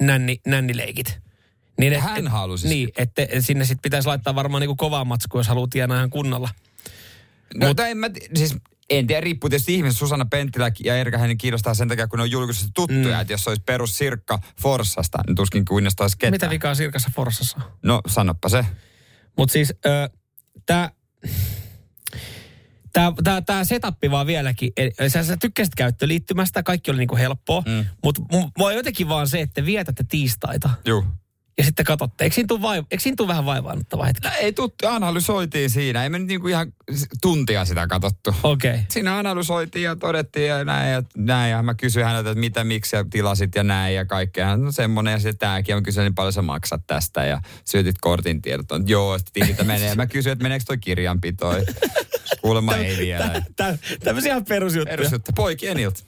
nänni, nännileikit. Niin, et- Hän halusi Niin, että sinne sitten pitäisi laittaa varmaan niinku kovaa matskua, jos haluaa tienaa ihan kunnolla. No, Mut, en mä, siis en tiedä, riippuu tietysti ihmisestä. Susanna Penttilä ja Erika Hänen kiinnostaa sen takia, kun ne on julkisesti tuttuja. Mm. Että jos se olisi perus Sirkka Forssasta, niin tuskin kiinnostaisi ketään. Mitä vikaa Sirkassa Forssassa? No, sanoppa se. Mutta siis tämä Tämä, tämä, tämä setappi vaan vieläkin, eli sä, sä tykkäsit käyttöliittymästä, kaikki oli niinku helppoa, mm. mutta mua jotenkin vaan se, että vietätte tiistaita Juu. Ja sitten katsotte. Eikö siinä tule, vaiv- eikö siinä tule vähän vaivaannuttava hetki? No, ei tuttu, analysoitiin siinä. Ei me nyt niinku ihan tuntia sitä katsottu. Okei. Okay. Siinä analysoitiin ja todettiin ja näin ja näin. Ja mä kysyin häneltä, että mitä, miksi ja tilasit ja näin ja kaikkea. No semmonen ja sitten tääkin. Ja mä kysyin, niin paljon sä maksat tästä ja syötit kortin tiedot. On, joo, sitten tililtä menee. Mä kysyin, että meneekö toi kirjanpito. Kuulemma ei vielä. Tämmöisiä ihan perusjuttuja. Perusjuttu, poikien ilta.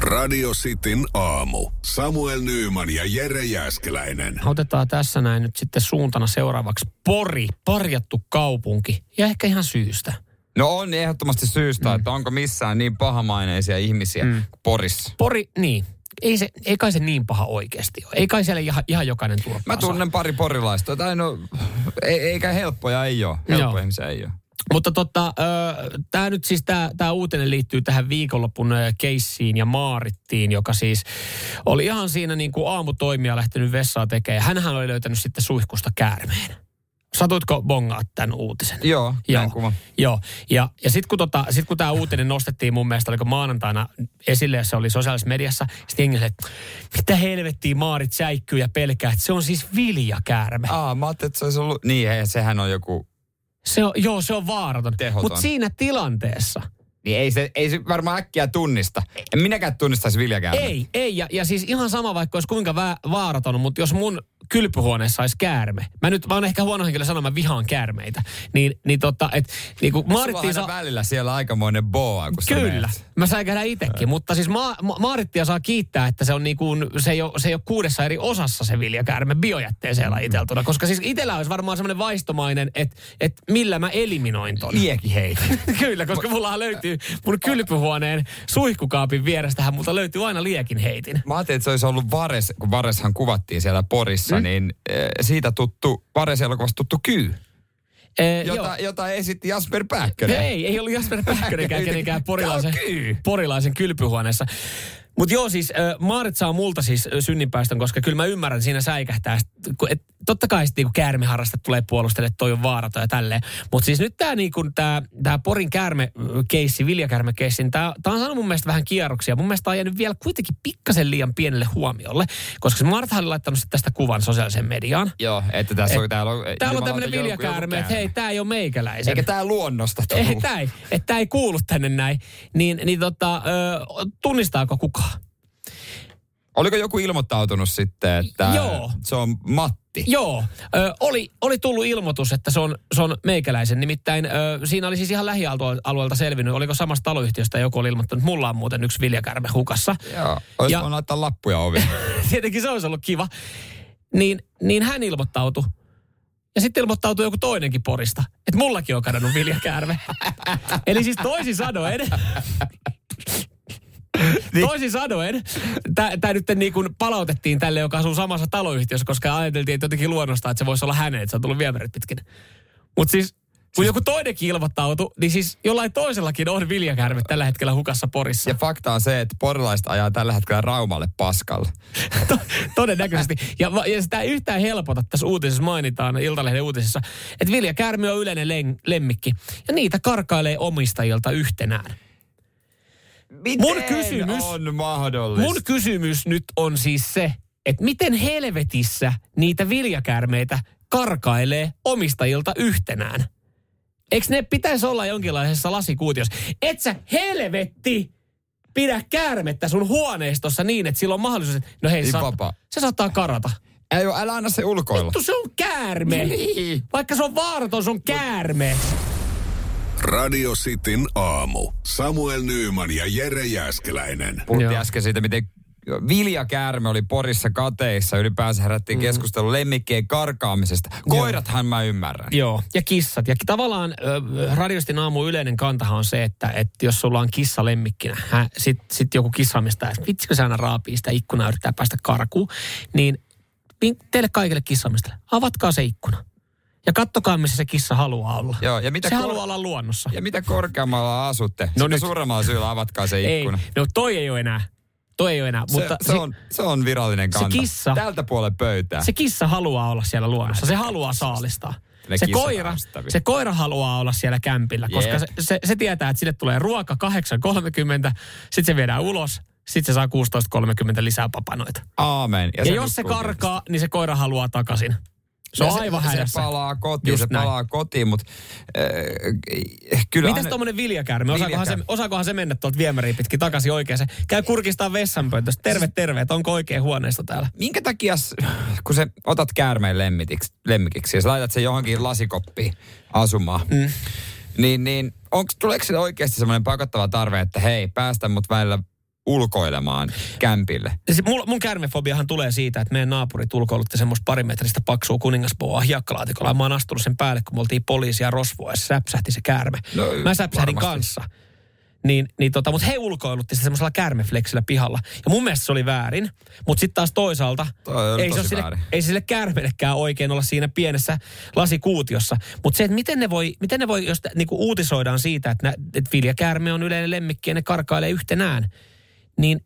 Radio Cityn aamu. Samuel Nyyman ja Jere Jäskeläinen. Otetaan tässä näin nyt sitten suuntana seuraavaksi Pori, parjattu kaupunki. Ja ehkä ihan syystä. No on ehdottomasti syystä, mm. että onko missään niin pahamaineisia ihmisiä mm. kuin Porissa. Pori, niin. Ei, se, ei kai se niin paha oikeasti ole. Ei kai siellä ihan, ihan jokainen turpaa Mä tunnen pari porilaista. Tai no, ei, eikä helppoja ei ole. Helppoja Joo. ihmisiä ei ole. Mutta tota, tämä nyt siis, tämä uutinen liittyy tähän viikonlopun keissiin ja Maarittiin, joka siis oli ihan siinä niin kuin aamutoimija lähtenyt vessaa tekemään. Hänhän oli löytänyt sitten suihkusta käärmeen. Satuitko bongaa tämän uutisen? Joo, Joo. kuva. Joo, ja, ja sitten kun, tota, sit kun tämä uutinen nostettiin mun mielestä, oliko maanantaina esille, ja se oli sosiaalisessa mediassa, sitten jengi että mitä helvettiä Maarit säikkyy ja pelkää, että se on siis viljakäärme. Aa, mä ajattelin, että se olisi ollut... Niin, ei, sehän on joku... Se on, joo, se on vaaraton. Mutta siinä tilanteessa, Niin ei se, ei se varmaan äkkiä tunnista. En minäkään tunnistaisi viljakäärmettä. Ei, ei. Ja, ja siis ihan sama, vaikka olisi kuinka vä- vaaraton, mutta jos mun kylpyhuoneessa olisi käärme. Mä nyt, mä oon ehkä huono henkilö sanoa, mä vihaan käärmeitä. Niin, niin tota, et, niin kuin aina saa... välillä siellä aikamoinen boa, kun sä Kyllä, menet. mä säikähdän itsekin, mutta siis Ma- Ma- Maarittia saa kiittää, että se on niin kuin, se ei, ole, se ei ole kuudessa eri osassa se viljakäärme biojätteeseen lajiteltuna, koska siis itsellä olisi varmaan semmoinen vaistomainen, että, että millä mä eliminoin ton. Liekin heitä. Kyllä, koska mullahan löytyy mun kylpyhuoneen suihkukaapin vierestähän, mutta löytyy aina liekin heitin. Mä ajattelin, että se olisi ollut Vares, kun Vareshan kuvattiin siellä Porissa, mm. niin eh, siitä tuttu, Vares-elokuvasta tuttu kyy, Ee, jota, jota esitti Jasper Pääkkönen. Ei, ei ollut Jasper Pähkönenkään Yhtä- kenenkään porilaisen, porilaisen kylpyhuoneessa. Mutta joo, siis äh, Maarit saa multa siis synninpäästön, koska kyllä mä ymmärrän, siinä säikähtää. Et, totta kai sitten niinku käärmeharraste tulee puolustelle, että toi on vaaraton ja tälleen. Mutta siis nyt tämä niinku, tää, tää Porin käärme-keissi, viljakäärme-keissi, niin tää on saanut mun mielestä vähän kierroksia. Mun mielestä tää on jäänyt vielä kuitenkin pikkasen liian pienelle huomiolle, koska se Martha oli laittanut tästä kuvan sosiaaliseen mediaan. Joo, että tässä on, täällä on... Täällä on tämmöinen viljakäärme, että hei, tää ei ole meikäläisen. Eikä tää luonnosta Ei, tullut. tää ei, että tää ei kuulu tänne näin. Niin, niin tota, ö, tunnistaako kukaan? Oliko joku ilmoittautunut sitten, että Joo. se on Matti? Joo, ö, oli, oli tullut ilmoitus, että se on, se on meikäläisen. Nimittäin ö, siinä oli siis ihan lähialueelta selvinnyt, oliko samasta taloyhtiöstä joku oli ilmoittanut, että mulla on muuten yksi viljakärme hukassa. Joo, olisi Ja- voinut laittaa lappuja ovi. Tietenkin se olisi ollut kiva. Niin, niin hän ilmoittautui. Ja sitten ilmoittautui joku toinenkin porista, että mullakin on kadonnut viljakäärme. Eli siis toisin sanoen, Niin. Toisin sanoen, tämä nyt niin kuin palautettiin tälle, joka asuu samassa taloyhtiössä, koska ajateltiin, että jotenkin luonnosta, että se voisi olla hänen, että se on tullut viemärit pitkin. Mutta siis, kun joku toinenkin ilmoittautui, niin siis jollain toisellakin on viljakärme tällä hetkellä hukassa Porissa. Ja fakta on se, että porilaiset ajaa tällä hetkellä Raumalle paskalle. To- todennäköisesti. Ja, ja sitä ei yhtään helpota, tässä uutisessa mainitaan, Iltalehden uutisessa, että viljakärmi on yleinen len- lemmikki. Ja niitä karkailee omistajilta yhtenään. Miten Mun kysymys- on mahdollista? Mun kysymys nyt on siis se, että miten helvetissä niitä viljakäärmeitä karkailee omistajilta yhtenään? Eikö ne pitäisi olla jonkinlaisessa lasikuutiossa? Et sä helvetti pidä käärmettä sun huoneistossa niin, että sillä on mahdollisuus, että no hei, Niin saat, se saattaa karata. Ei oo, älä anna se ulkoilla. Vittu, se on käärme. Niin. Vaikka se on vaaraton, se on käärme. Radio Cityn aamu. Samuel Nyyman ja Jere Jäskeläinen. Puhuttiin Joo. äsken siitä, miten viljakäärme oli Porissa kateissa. Ylipäänsä herättiin mm. keskustelu lemmikkien karkaamisesta. Koirathan mä ymmärrän. Joo, ja kissat. Ja tavallaan ö, radiostin aamu yleinen kantahan on se, että, että jos sulla on kissa lemmikkinä, sitten sit joku kissaamista, vitsikö sä aina raapii sitä ikkunaa yrittää päästä karkuun, niin teille kaikille kissaamista, avatkaa se ikkuna. Ja kattokaa, missä se kissa haluaa olla. Joo, ja mitä se kor- haluaa olla luonnossa. Ja mitä korkeammalla asutte, No no nyt- suuremmalla syyllä avatkaa se ikkuna. Ei, no toi ei ole enää. Toi ei ole enää. Se, mutta se, on, se on virallinen se kanta. kissa- Tältä puolen pöytää. se kissa haluaa olla siellä luonnossa. Se haluaa saalistaa. Ne Se koira, se koira haluaa olla siellä kämpillä, koska se, se, se tietää, että sille tulee ruoka 8.30, sitten se viedään ulos, sitten se saa 16.30 lisää papanoita. Aamen. Ja, se ja jos se karkaa, niin se koira haluaa takaisin. Se on aivan se, se palaa kotiin, Just se näin. palaa kotiin, mutta äh, kyllä Mitäs aina- tuommoinen viljakäärme? Osaakohan se, osaakohan se mennä tuolta viemäriin pitkin takaisin oikeaan? Käy kurkistaa vessanpöntöstä. Terve, terve, että onko oikein huoneisto täällä? Minkä takia, kun sä otat käärmeen lemmikiksi, lemmikiksi ja sä laitat sen johonkin lasikoppiin asumaan, mm. niin, niin onks, tuleeko sille oikeasti semmoinen pakottava tarve, että hei, päästä mut välillä ulkoilemaan kämpille? Se, mun käärmefobiahan tulee siitä, että meidän naapurit ulkoilutti semmoista parimetristä paksua kuningasboa hiekkalaatikolla. Mä oon astunut sen päälle, kun me oltiin poliisia rosvoa ja se säpsähti se käärme. No, Mä säpsähdin varmasti. kanssa. Niin, niin tota, mutta he ulkoilutti se semmoisella käärmefleksillä pihalla. Ja mun mielestä se oli väärin. Mutta sitten taas toisaalta, Toi ei, se sille, ei sille käärmeellekään oikein olla siinä pienessä lasikuutiossa. Mutta se, että miten ne voi, miten ne voi jos niinku uutisoidaan siitä, että, nä, että viljakäärme on yleinen lemmikki ja ne karkailee yhtenään, niin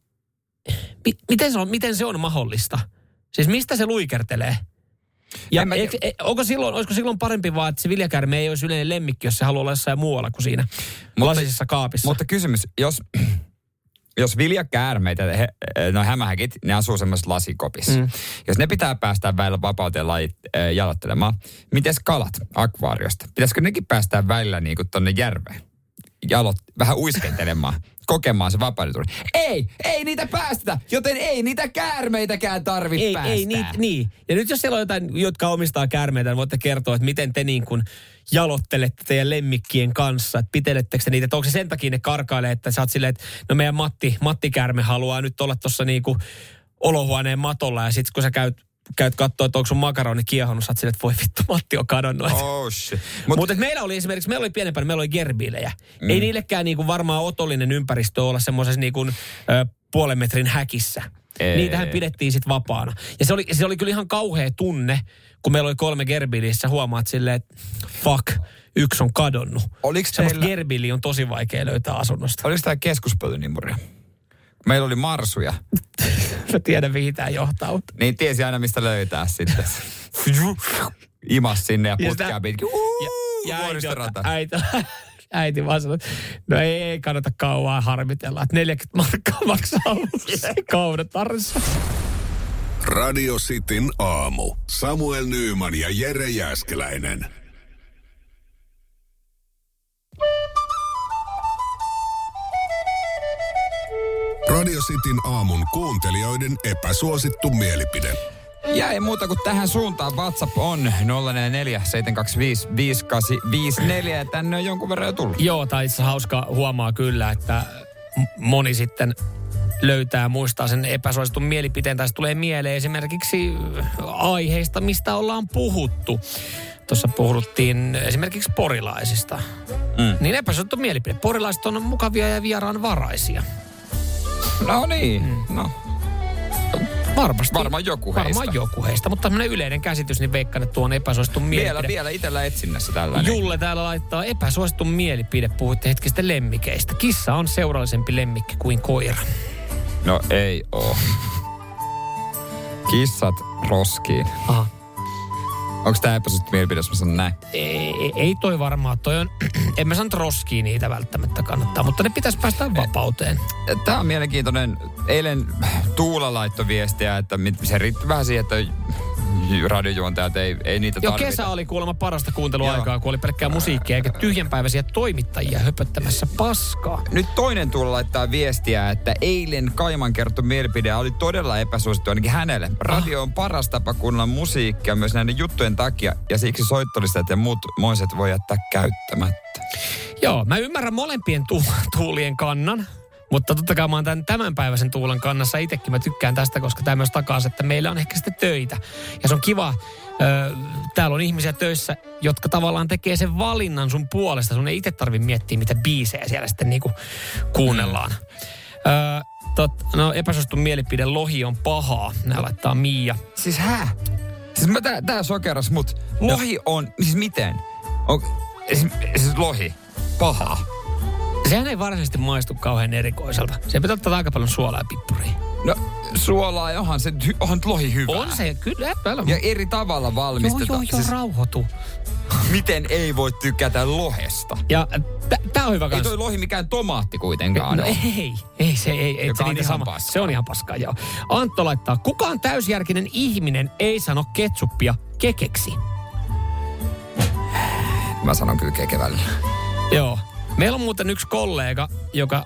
mi, miten, se on, miten se on mahdollista? Siis mistä se luikertelee? Ja En mä eikö, e, onko silloin, olisiko silloin parempi vaan, että se viljakäärme ei olisi yleinen lemmikki, jos se haluaa olla jossain muualla kuin siinä Mutta- lasisessa kaapissa? Mutta kysymys, jos, jos viljakäärmeitä, he, no hämähäkit, ne asuu semmoisessa lasikopissa. Mm. Jos ne pitää päästä välillä vapauteen lajit, äh, jalottelemaan, mites kalat akvaariosta? Pitäisikö nekin päästää välillä niin kuin tonne järveen? Jalot, vähän uiskentelemaan, kokemaan se vapaudentuuri. Ei, ei niitä päästetä, joten ei niitä käärmeitäkään tarvitse ei, päästää. ei niit, niin. Ja nyt jos siellä on jotain, jotka omistaa käärmeitä, niin voitte kertoa, että miten te niin kuin jalottelette teidän lemmikkien kanssa, että pitelettekö te niitä, että onko se sen takia ne karkailee, että sä oot silleen, että no meidän Matti, Matti Kärme haluaa nyt olla tuossa niin kuin olohuoneen matolla ja sitten kun sä käyt käyt katsoa, että onko sun makaroni kiehonnut, sä oot silleen, että voi vittu, Matti on kadonnut. Oh shit. Mutta Mut, meillä oli esimerkiksi, meillä oli pienempänä, meillä oli gerbilejä. Mm. Ei niillekään niinku varmaan otollinen ympäristö olla semmoisessa niinku, ö, puolen metrin häkissä. Ei. Niitähän pidettiin sitten vapaana. Ja se oli, se oli kyllä ihan kauhea tunne, kun meillä oli kolme gerbiliä, sä huomaat silleen, että fuck, yksi on kadonnut. Oliko teillä- gerbili on tosi vaikea löytää asunnosta. Oliko tämä keskuspölynimuria? Meillä oli marsuja. Mä tiedän, mihin tämä johtaa. mutta- Niin tiesi aina, mistä löytää sitten. Imas sinne ja Ja putkea sitä- pitkin. Ja, ja äiti, äiti, äiti vaan sanoi, no ei, ei kannata kauaa harmitella, että 40 markkaa maksaa se kaudatarissa. Radio Cityn aamu. Samuel Nyyman ja Jere Jäskeläinen. Radio Cityn aamun kuuntelijoiden epäsuosittu mielipide. Ja ei muuta kuin tähän suuntaan. WhatsApp on 044 725 5854 ja tänne on jonkun verran jo tullut. Joo, tai itse hauska huomaa kyllä, että moni sitten löytää ja muistaa sen epäsuositun mielipiteen. Tai se tulee mieleen esimerkiksi aiheista, mistä ollaan puhuttu. Tuossa puhuttiin esimerkiksi porilaisista. Mm. Niin epäsuosittu mielipide. Porilaiset on mukavia ja vieraanvaraisia. No niin, no. Varmasti. Varmaan joku heistä. Varmaan joku heistä, mutta tämmöinen yleinen käsitys, niin veikkaan, että tuo on epäsuosittu mielipide. Vielä, vielä itellä etsinnässä tällainen. Julle täällä laittaa epäsuosittu mielipide. Puhuitte hetkistä lemmikeistä. Kissa on seurallisempi lemmikki kuin koira. No ei oo. Kissat roskiin. Aha. Onko tämä epäsuosittu mielipide, jos mä sanon näin? Ei, ei toi varmaan. Toi on, en mä sano, että roskii niitä välttämättä kannattaa, mutta ne pitäisi päästä vapauteen. Tämä on mielenkiintoinen. Eilen Tuula laittoi viestiä, että se riitti vähän siihen, että radiojuontajat ei, ei niitä Jo tarvita. kesä oli kuulemma parasta kuunteluaikaa, Joo. kun oli pelkkää musiikkia eikä tyhjänpäiväisiä toimittajia höpöttämässä paskaa. Nyt toinen Tuula laittaa viestiä, että eilen Kaiman kerttu mielipide oli todella epäsuosittu ainakin hänelle. Radio on paras tapa kuunnella musiikkia myös näiden juttujen takia ja siksi soittolistat ja muut moiset voi jättää käyttämättä. Joo, mä ymmärrän molempien tu- tuulien kannan, Mutta totta kai mä oon tämän tämänpäiväisen tuulen kannassa itsekin. Mä tykkään tästä, koska tämä myös takaa, että meillä on ehkä sitten töitä. Ja se on kiva, ö, täällä on ihmisiä töissä, jotka tavallaan tekee sen valinnan sun puolesta. Sun ei itse tarvi miettiä, mitä biisejä siellä sitten niinku kuunnellaan. Ö, tot, no epäsuostun mielipide, lohi on pahaa. Nää laittaa Miia. Siis hä? Siis mä tää, tää sokeras, mut lohi on, siis miten? On, siis, siis lohi, pahaa. Sehän ei varsinaisesti maistu kauhean erikoiselta. Se pitää ottaa aika paljon suolaa ja pippuria. No suolaa, ja onhan se, onhan lohi hyvä. On se, kyllä. Älä, Ja eri tavalla joo, valmistetaan. joo, joo, Siis, rauhoitu. miten ei voi tykätä lohesta? Ja t- tää on hyvä Ei kans. toi lohi mikään tomaatti kuitenkaan No ole. ei, ei se ei, ei Joka se on ihan sama. paskaa. Se on ihan paskaa, joo. Antto laittaa, kukaan täysjärkinen ihminen ei sano ketsuppia kekeksi. Mä sanon kyllä kekevällä. Joo. Meillä on muuten yksi kollega, joka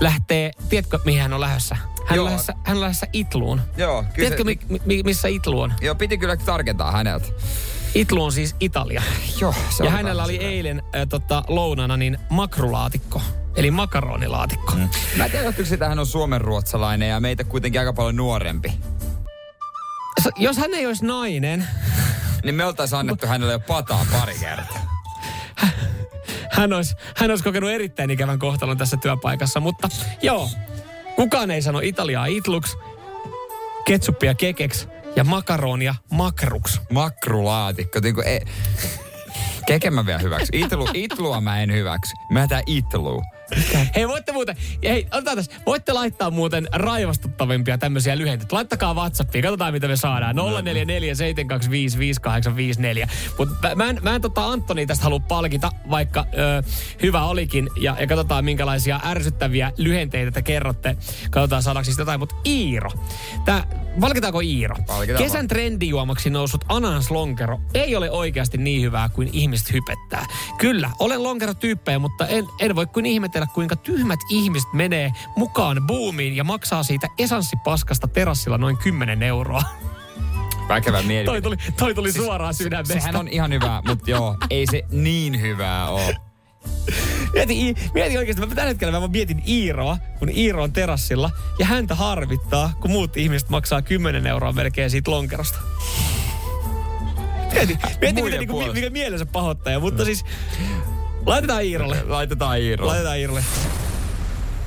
lähtee, tiedätkö mihin hän on lähdössä? Hän, Joo. on lähdössä, hän on lähdössä Itluun. Joo, kyllä Tiedätkö, se, mi, mi, missä Itlu on? Joo, piti kyllä tarkentaa häneltä. Itlu on siis Italia. Joo, se ja on hänellä oli sitä. eilen äh, tota, lounana niin makrulaatikko, eli makaronilaatikko. Mm. Mä en tiedä, johtuuko siitä hän on suomenruotsalainen ja meitä kuitenkin aika paljon nuorempi. Jos hän ei olisi nainen, Niin me oltaisiin annettu hänelle jo pataa pari kertaa. hän olisi, hän olisi kokenut erittäin ikävän kohtalon tässä työpaikassa. Mutta joo, kukaan ei sano Italiaa itluks, ketsuppia kekeks ja makaronia makruks. Makrulaatikko. Niin kuin, ei. Keke mä vielä hyväksy. Itlu, itlua mä en hyväksy. Mä tää itlu. Hei, voitte muuten, hei, otetaan tässä, voitte laittaa muuten raivastuttavimpia tämmöisiä lyhenteitä. Laittakaa WhatsAppiin, katsotaan mitä me saadaan. 044 725 5854. Mutta mä en, mä en tota Antoni tästä halua palkita, vaikka ö, hyvä olikin. Ja, ja katsotaan minkälaisia ärsyttäviä lyhenteitä te kerrotte. Katsotaan saadaanko siis jotain. Mutta Iiro. Tää, palkitaanko Iiro? Palkitaan Kesän vaan. trendijuomaksi noussut ananaslonkero ei ole oikeasti niin hyvää kuin ihmiset hypettää. Kyllä, olen lonkerotyyppejä, mutta en, en voi kuin ihmetellä, kuinka tyhmät ihmiset menee mukaan boomiin ja maksaa siitä esanssipaskasta terassilla noin 10 euroa. Väkevä mielipide. toi tuli, toi tuli suoraan sydämestä. Sehän on ihan hyvä, mutta joo, ei se niin hyvää ole. Mieti, mieti oikeasti, mä tällä hetkellä mä mietin Iiroa, kun Iiro on terassilla, ja häntä harvittaa, kun muut ihmiset maksaa 10 euroa melkein siitä lonkerosta. Mieti, mieti miten, niinku, mikä mielensä pahoittaja, mutta siis laitetaan Iirolle. Laitetaan Iiro. Laitetaan Iirolle.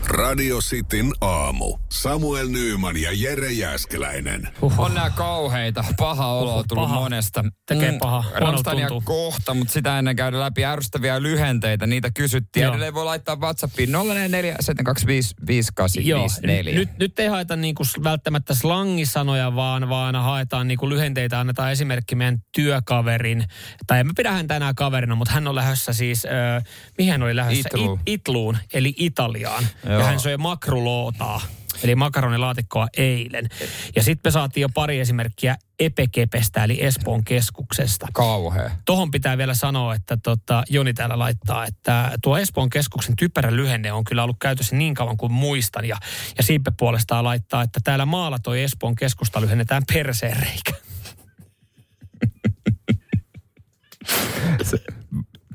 Radio Cityn aamu. Samuel Nyyman ja Jere Jäskeläinen. On nää kauheita. Paha olo on tullut paha. monesta. Mm, Tekee paha. Huonolta Ramstania tuntuu. kohta, mutta sitä ennen käydä läpi ärsyttäviä lyhenteitä. Niitä kysyttiin. Joo. Edelleen voi laittaa WhatsAppiin 044 725 Joo, 5854. nyt, nyt ei haeta niinku välttämättä slangisanoja, vaan, vaan haetaan niinku lyhenteitä. Annetaan esimerkki meidän työkaverin, tai en mä pidä häntä enää kaverina, mutta hän on lähdössä siis, äh, mihin hän oli lähdössä? Itluun. It, Itluun, eli Italiaan. Joo. Ja hän söi makrulootaa, eli makaronilaatikkoa eilen. Ja sitten me saatiin jo pari esimerkkiä Epekepestä, eli Espoon keskuksesta. Kauhea. Tohon pitää vielä sanoa, että tota, Joni täällä laittaa, että tuo Espoon keskuksen typerä lyhenne on kyllä ollut käytössä niin kauan kuin muistan. Ja, ja Siippe puolestaan laittaa, että täällä maalla toi Espoon keskusta lyhennetään perseen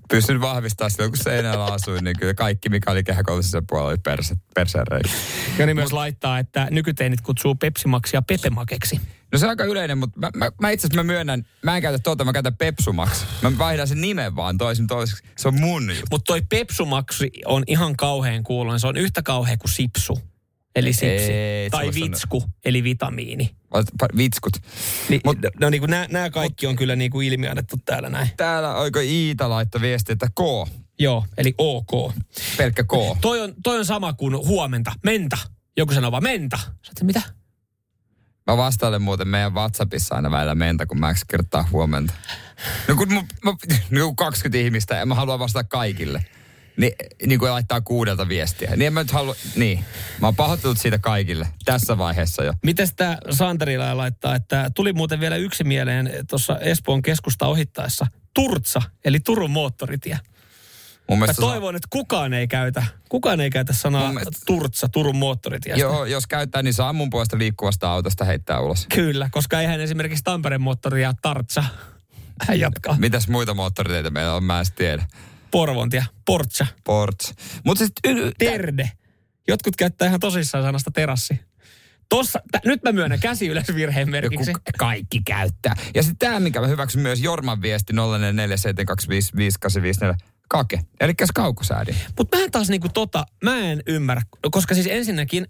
Pystyn vahvistamaan silloin, kun seinällä asuin, niin kyllä kaikki, mikä oli kehäkoulutuksen puolella, oli perse, perseen reikä. Joni myös laittaa, että nykyteinit kutsuu Pepsimaksia Pepemakeksi. No se on aika yleinen, mutta mä, mä, mä itse asiassa mä myönnän, mä en käytä tuota, mä käytän Pepsumax. Mä vaihdan sen nimen vaan toisin toiseksi. Se on mun juttu. Mutta toi Pepsumaksi on ihan kauhean kuuloinen. Se on yhtä kauhea kuin Sipsu, eli sipsi. Ei, tai Vitsku, eli vitamiini. Vitskut. Niin, Mut- no, no niin kuin nämä kaikki on kyllä niin kuin ilmiannettu täällä näin. Täällä oiko Iita laittoi viesti, että K, Joo, eli OK. pelkkä K. Toi on, toi on sama kuin huomenta, menta. Joku sanoo vaan menta. Sä mitä? Mä vastailen muuten meidän WhatsAppissa aina välillä mentä, kun mä kirjoittaa huomenta. No kun mä, mä, no kun 20 ihmistä ja mä haluan vastata kaikille. Niin, niin kuin laittaa kuudelta viestiä. Niin en mä nyt halua, niin. Mä oon pahoittanut siitä kaikille tässä vaiheessa jo. Miten tämä Santerila laittaa, että tuli muuten vielä yksi mieleen tuossa Espoon keskusta ohittaessa. Turtsa, eli Turun moottoritie. Mun Mä toivon, että kukaan ei käytä, kukaan ei käytä sanaa mielestä- Turtsa Turun moottoritiestä. Joo, jos käyttää, niin saa mun puolesta liikkuvasta autosta heittää ulos. Kyllä, koska eihän esimerkiksi Tampereen moottoria Tartsa. Hän jatkaa. Mitäs muita moottoriteitä meillä on, mä en tiedä. Porvontia, Portsa, Ports. Mutta siis y- Terde Jotkut käyttää ihan tosissaan sanasta terassi. Tossa, t- nyt mä myönnän käsi ylös virheen merkiksi. Joku kaikki käyttää. Ja sitten tämä, mikä mä hyväksyn myös Jorman viesti 0447255854. Kake, eli kaukosäädi. Mutta mä en taas niinku tota, mä en ymmärrä, koska siis ensinnäkin,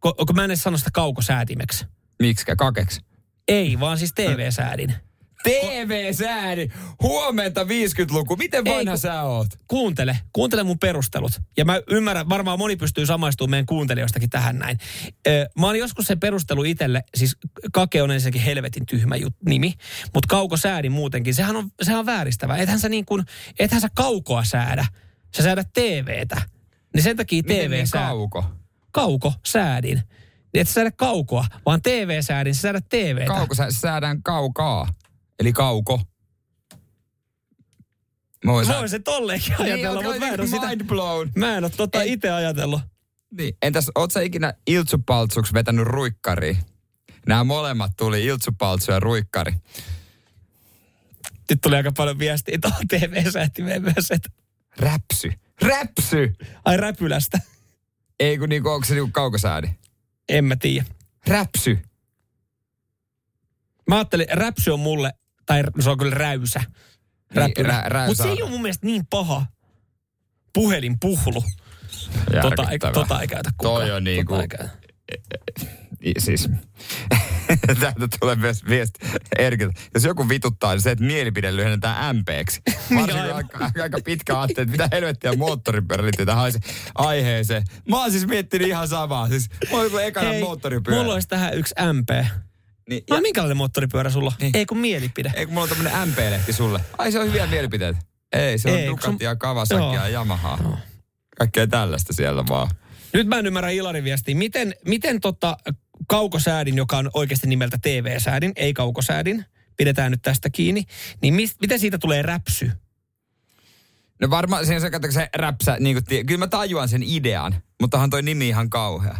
kun, kun mä en edes sano sitä kaukosäätimeksi. Miksikä kakeksi? Ei, vaan siis TV-säädin. TV-säädi! Huomenta 50-luku. Miten Ei, vanha kun- sä oot? Kuuntele, kuuntele mun perustelut. Ja mä ymmärrän, varmaan moni pystyy samaistumaan meidän kuuntelijoistakin tähän näin. Ö, mä oon joskus sen perustelu itselle, siis Kake on ensinnäkin helvetin tyhmä jut, nimi, mutta kaukosäädi muutenkin, sehän on, sehän on vääristävä. Ethän sä niin kuin, ethän sä kaukoa säädä, sä säädät TVtä. Niin sen takia Miten TV niin sää... kauko? Kauko säädin. Niin et sä säädä kaukoa, vaan TV-säädin, sä säädät TVtä. Kauko sä, säädään kaukaa. Eli kauko. Mä voin Voi se tolleenkin ajatella, niin, mutta mä en ole sitä... mind blown. Mä en ole tota itse ajatellut. Niin. Entäs, oot sä ikinä iltsupaltsuksi vetänyt ruikkariin? Nämä molemmat tuli, iltsupaltsu ja ruikkari. Nyt tuli aika paljon viestiä tuohon TV-säätimeen myös, että Räpsy. Räpsy! ai räpylästä. Ei kun niinku, onko se niinku kaukosäädi? En mä tiedä. Räpsy. Mä ajattelin, räpsy on mulle, tai se on kyllä räysä. Räpylä. rä- räysä Mutta se ei ole mun mielestä niin paha. Puhelinpuhlu. Tota, ei, tota ei käytä kukaan. Toi on niinku- Tota ei käytä. I- Siis, täältä tulee myös viesti Erkiltä. Jos joku vituttaa, niin se, että mielipide lyhennetään MPksi. Varsinkin aivan. aika, aika pitkä aatte, että mitä helvettiä moottoripyörä liittyy tähän aiheeseen. Mä oon siis miettinyt ihan samaa. Siis, mä oon ekana Hei, moottoripyörä. mulla olisi tähän yksi MP. Niin, No ja, minkälainen moottoripyörä sulla? Niin. Ei kun mielipide. ei kun mulla on tämmönen MP-lehti sulle. Ai se on hyviä mielipiteitä. Ei, se on Ei, kun Ducati sun- ja Kawasaki Joo. ja Yamaha. Joo. Kaikkea tällaista siellä vaan. Nyt mä en ymmärrä Ilarin viestiä. Miten, miten tota kaukosäädin, joka on oikeasti nimeltä TV-säädin, ei kaukosäädin, pidetään nyt tästä kiinni, niin mis, miten siitä tulee räpsy? No varmaan se, se räpsä, niin kuin, kyllä mä tajuan sen idean, mutta onhan toi nimi ihan kauhea.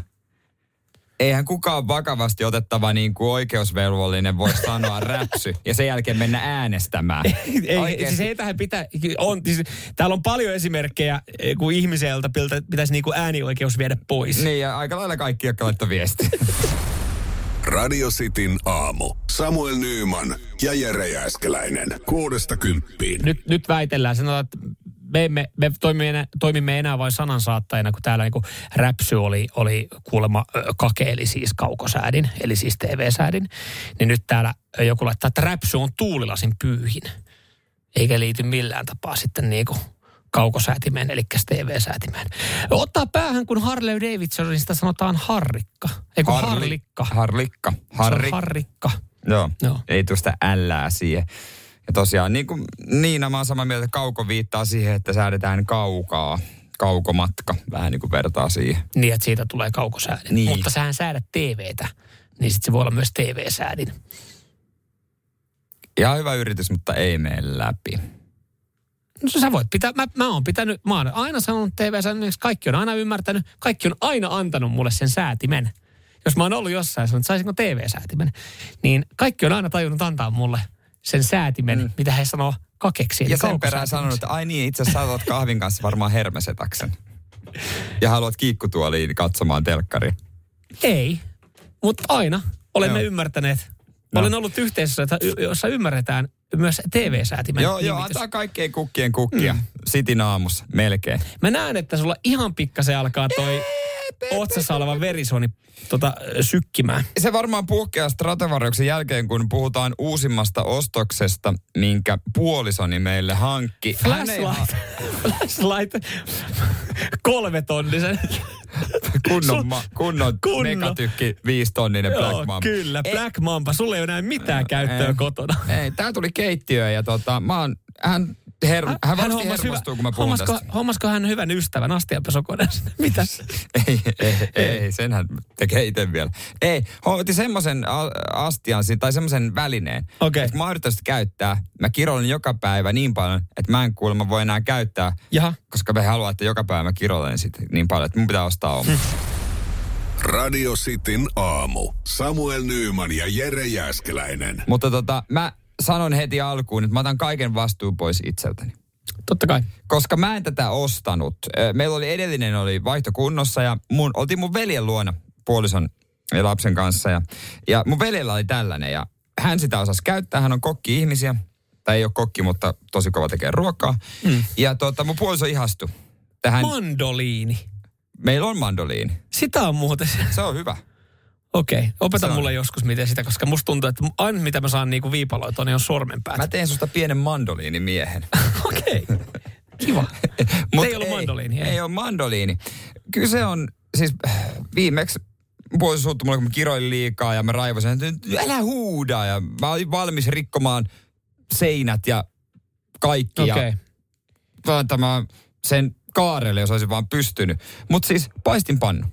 Eihän kukaan vakavasti otettava niin kuin oikeusvelvollinen voi sanoa räpsy ja sen jälkeen mennä äänestämään. Ei, siis ei tähän pitää, on, siis, täällä on paljon esimerkkejä, eh, kun ihmiseltä piltä- pitäisi niinku äänioikeus viedä pois. Niin ja aika lailla kaikki, jotka laittoi viesti. Radio Cityn aamu. Samuel Nyyman ja Jere Jääskeläinen. Kuudesta kymppiin. Nyt, nyt väitellään, sanotaan, että me, emme, me toimimme, enää, toimimme enää vain sanansaattajina, kun täällä niinku räpsy oli, oli kuulemma kake, eli siis kaukosäädin, eli siis TV-säädin. Niin nyt täällä joku laittaa, että räpsy on tuulilasin pyyhin. Eikä liity millään tapaa sitten niinku kaukosäätimeen, eli TV-säätimeen. Ottaa päähän, kun Harley Davidsonista sanotaan harrikka. Ei kun harlikka. Harlikka. On Harri. harrikka. Joo. Joo. Ei tuosta ällää siihen. Ja tosiaan, niin kuin Niina, mä oon samaa mieltä, että kauko viittaa siihen, että säädetään kaukaa. Kaukomatka, vähän niin kuin vertaa siihen. Niin, että siitä tulee kaukosäädin. Niin. Mutta sähän säädät TVtä, niin sitten se voi olla myös TV-säädin. Ihan hyvä yritys, mutta ei mene läpi. No sä voit pitää, mä, mä oon pitänyt, mä oon aina sanonut TV-säädin, kaikki on aina ymmärtänyt, kaikki on aina antanut mulle sen säätimen. Jos mä oon ollut jossain ja sanonut, että saisinko TV-säätimen, niin kaikki on aina tajunnut antaa mulle sen säätimen, mm. mitä he sanoo kakeksi. Ja sen perään sanonut, että ai niin, itse asiassa sä otat kahvin kanssa varmaan hermesetaksen. Ja haluat kiikkutuoliin katsomaan telkkaria. Ei, mutta aina olemme Joo. ymmärtäneet. No. Olen ollut yhteisössä, jossa ymmärretään myös TV-säätimen Joo, joo, antaa kaikkien kukkien kukkia. Mm. Sitin aamussa, melkein. Mä näen, että sulla ihan pikkasen alkaa toi otsassa oleva verisuoni tota, sykkimään. Se varmaan puhkeaa Stratovarjoksen jälkeen, kun puhutaan uusimmasta ostoksesta, minkä puolisoni meille hankki. Flashlight. Flashlight. Kolmetonnisen. kunnon, ma- kunnon, Kunnon. megatykki viistonninen Black Mamba. kyllä. Ei- Black Mamba. Sulla ei ole enää mitään käyttöä ei. kotona. Ei, tää tuli keittiöön ja tota, mä oon, hän, her, hän, hän varmasti hommas hermostuu, kun mä puhun hommasko, tästä. hommasko hän hyvän ystävän astianpesukoneen? Mitä? Ei, ei, ei, sen hän tekee itse vielä. Ei, otti semmoisen astian si- tai semmoisen välineen. Okei. että Mä yritän sitä käyttää. Mä kiroilen joka päivä niin paljon, että mä en kuulemma voi enää käyttää, Jaha. koska me haluaa, että joka päivä mä kiroilen sit niin paljon, että mun pitää ostaa oma. Radio Cityn aamu. Samuel Nyyman ja Jere Jääskeläinen. Mutta tota, mä sanon heti alkuun, että mä otan kaiken vastuun pois itseltäni. Totta kai. koska mä en tätä ostanut. Meillä oli edellinen oli vaihtokunnossa ja mun, oltiin mun veljen luona puolison ja lapsen kanssa. Ja, ja mun veljellä oli tällainen ja hän sitä osasi käyttää. Hän on kokki-ihmisiä. Tai ei ole kokki, mutta tosi kova tekee ruokaa. Mm. Ja tota, mun puoliso ihastui tähän. Mandoliini. Meillä on mandoliini. Sitä on muuten. Se on hyvä. Okei, okay. opeta on. mulle joskus miten sitä, koska musta tuntuu, että ainut mitä mä saan niinku viipaloitua, niin on sormenpäät. Mä teen susta pienen mandoliinimiehen. Okei, okay. kiva. Mut ei ollut mandoliini, ei. Ei ole mandoliini. Kyllä se on, siis viimeksi puoliso suuttui mulle, kun mä kiroilin liikaa ja mä raivosin, että älä huuda. Ja mä olin valmis rikkomaan seinät ja kaikki. Okei. Ja vaan tämä sen kaarelle, jos olisin vaan pystynyt. Mutta siis paistin pannu.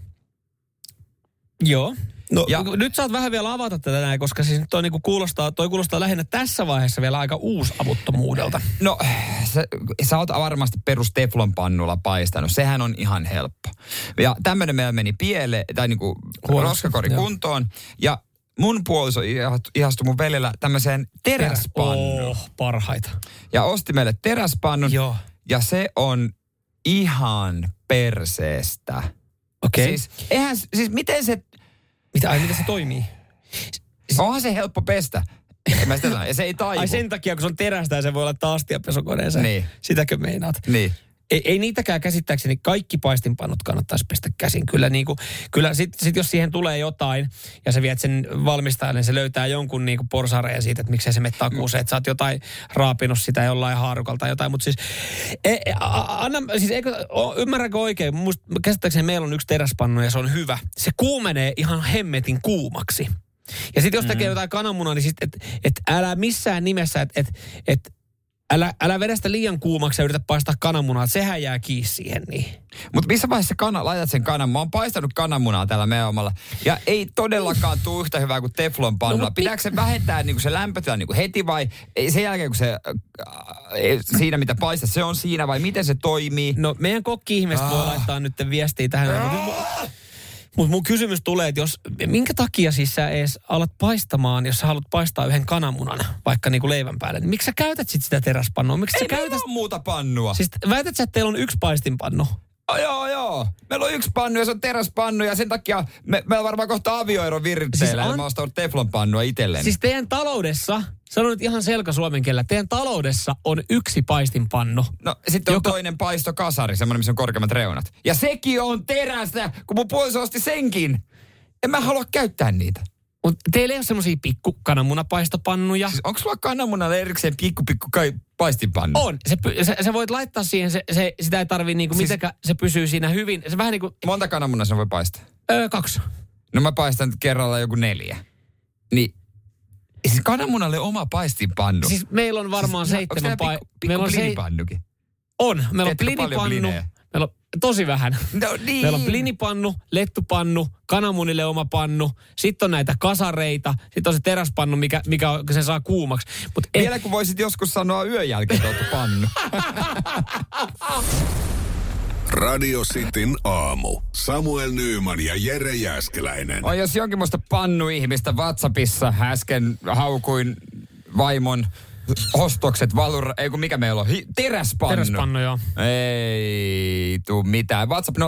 Joo. No, Ja- ja, nyt saat vähän vielä avata tätä näin, koska siis toi, niinku kuulostaa, toi kuulostaa lähinnä tässä vaiheessa vielä aika uusavuttomuudelta. No, sä, sä oot varmasti perus teflon pannulla paistanut. Sehän on ihan helppo. Ja tämmönen meillä meni pieleen, tai niinku Huonosti, roskakori joo. kuntoon. Ja mun puoliso ihastui- mun veljellä tämmöiseen teräspannuun. Oh, parhaita. Ja osti meille teräspannun. Joo. Ja se on ihan perseestä. Okei. Siis, eihän, siis miten se, Mitä, ai, miten se toimii? onhan se helppo pestä. En mä sitä sano. Ja se ei taivu. Ai sen takia, kun se on terästä ja se voi laittaa astiapesukoneeseen. Niin. Sitäkö meinaat? Niin. Ei, ei niitäkään käsittääkseni kaikki paistinpannut kannattaisi pestä käsin. Kyllä, niin kuin, kyllä sit, sit jos siihen tulee jotain ja sä viet sen valmistajalle, niin se löytää jonkun niin kuin porsareen siitä, että miksei se mene takuuseen, että sä oot jotain raapinut sitä jollain haarukalta tai jotain. Mutta siis, e, e, a- anna, siis eikö, o, ymmärränkö oikein? Musta, käsittääkseni meillä on yksi teräspannu ja se on hyvä. Se kuumenee ihan hemmetin kuumaksi. Ja sitten jos tekee Mm. jotain kananmunaa, niin sitten, että et älä missään nimessä, että et, et, älä, älä vedä sitä liian kuumaksi ja yritä paistaa kananmunaa. Sehän jää kiinni siihen niin. Mutta missä vaiheessa kana, laitat sen kanan? Mä oon paistanut kananmunaa täällä meidän omalla. Ja ei todellakaan tule yhtä hyvää kuin teflon pannulla. No, Pitääkö se vähentää niinku se lämpötila niinku heti vai sen jälkeen kun se äh, siinä mitä paistaa, se on siinä vai miten se toimii? No meidän kokki-ihmiset voi laittaa nyt viestiä tähän. Mutta mut mun kysymys tulee, että jos, minkä takia siis sä edes alat paistamaan, jos sä haluat paistaa yhden kananmunan, vaikka niinku leivän päälle, niin miksi sä käytät sit sitä teräspannua? Miksi Ei sä käytät... muuta pannua. Siis väität sä, että teillä on yksi paistinpannu? Oh, joo, joo. Meillä on yksi pannu ja se on teräspannu ja sen takia me, meillä on varmaan kohta avioero virritteillä Siis an- ja mä ostan teflon pannua itselleni. Siis teidän taloudessa, sanon nyt ihan selkä suomen kielellä, teidän taloudessa on yksi paistinpannu. No sitten on Joka- toinen paistokasari, semmoinen, missä on korkeammat reunat. Ja sekin on terästä, kun mun puoliso osti senkin. En mä halua käyttää niitä. Mutta teillä ei ole semmoisia pikku kananmunapaistopannuja. Siis onko sulla kananmunalle erikseen pikku pikku kai paistinpannu? On. Se, sä, sä voit laittaa siihen, se, se, sitä ei tarvii niinku siis, mitenkään, se pysyy siinä hyvin. Se vähän niinku, Monta kananmunaa sen voi paistaa? öö, kaksi. No mä paistan kerralla joku neljä. Niin, siis kananmunalle oma paistinpannu. Siis meillä on varmaan Siis, seitsemän onko tää pa- pikku, pikku meillä on, se, blinipannukin? on. Meillä on blinipannu. blinejä? Meillä on tosi vähän. No niin. Meillä on blinipannu, lettupannu, kananmunille oma pannu. Sitten on näitä kasareita. Sitten on se teräspannu, mikä, mikä sen saa kuumaksi. Mut Vielä kun voisit joskus sanoa yön jälkeen pannu. Radio Cityn aamu. Samuel Nyyman ja Jere Jäskeläinen. On jos jonkinlaista pannu-ihmistä WhatsAppissa äsken haukuin vaimon ostokset valur... Ei kun mikä meillä on? Hi- teräspannu. teräspannu, joo. Ei tuu mitään. WhatsApp 0447255854.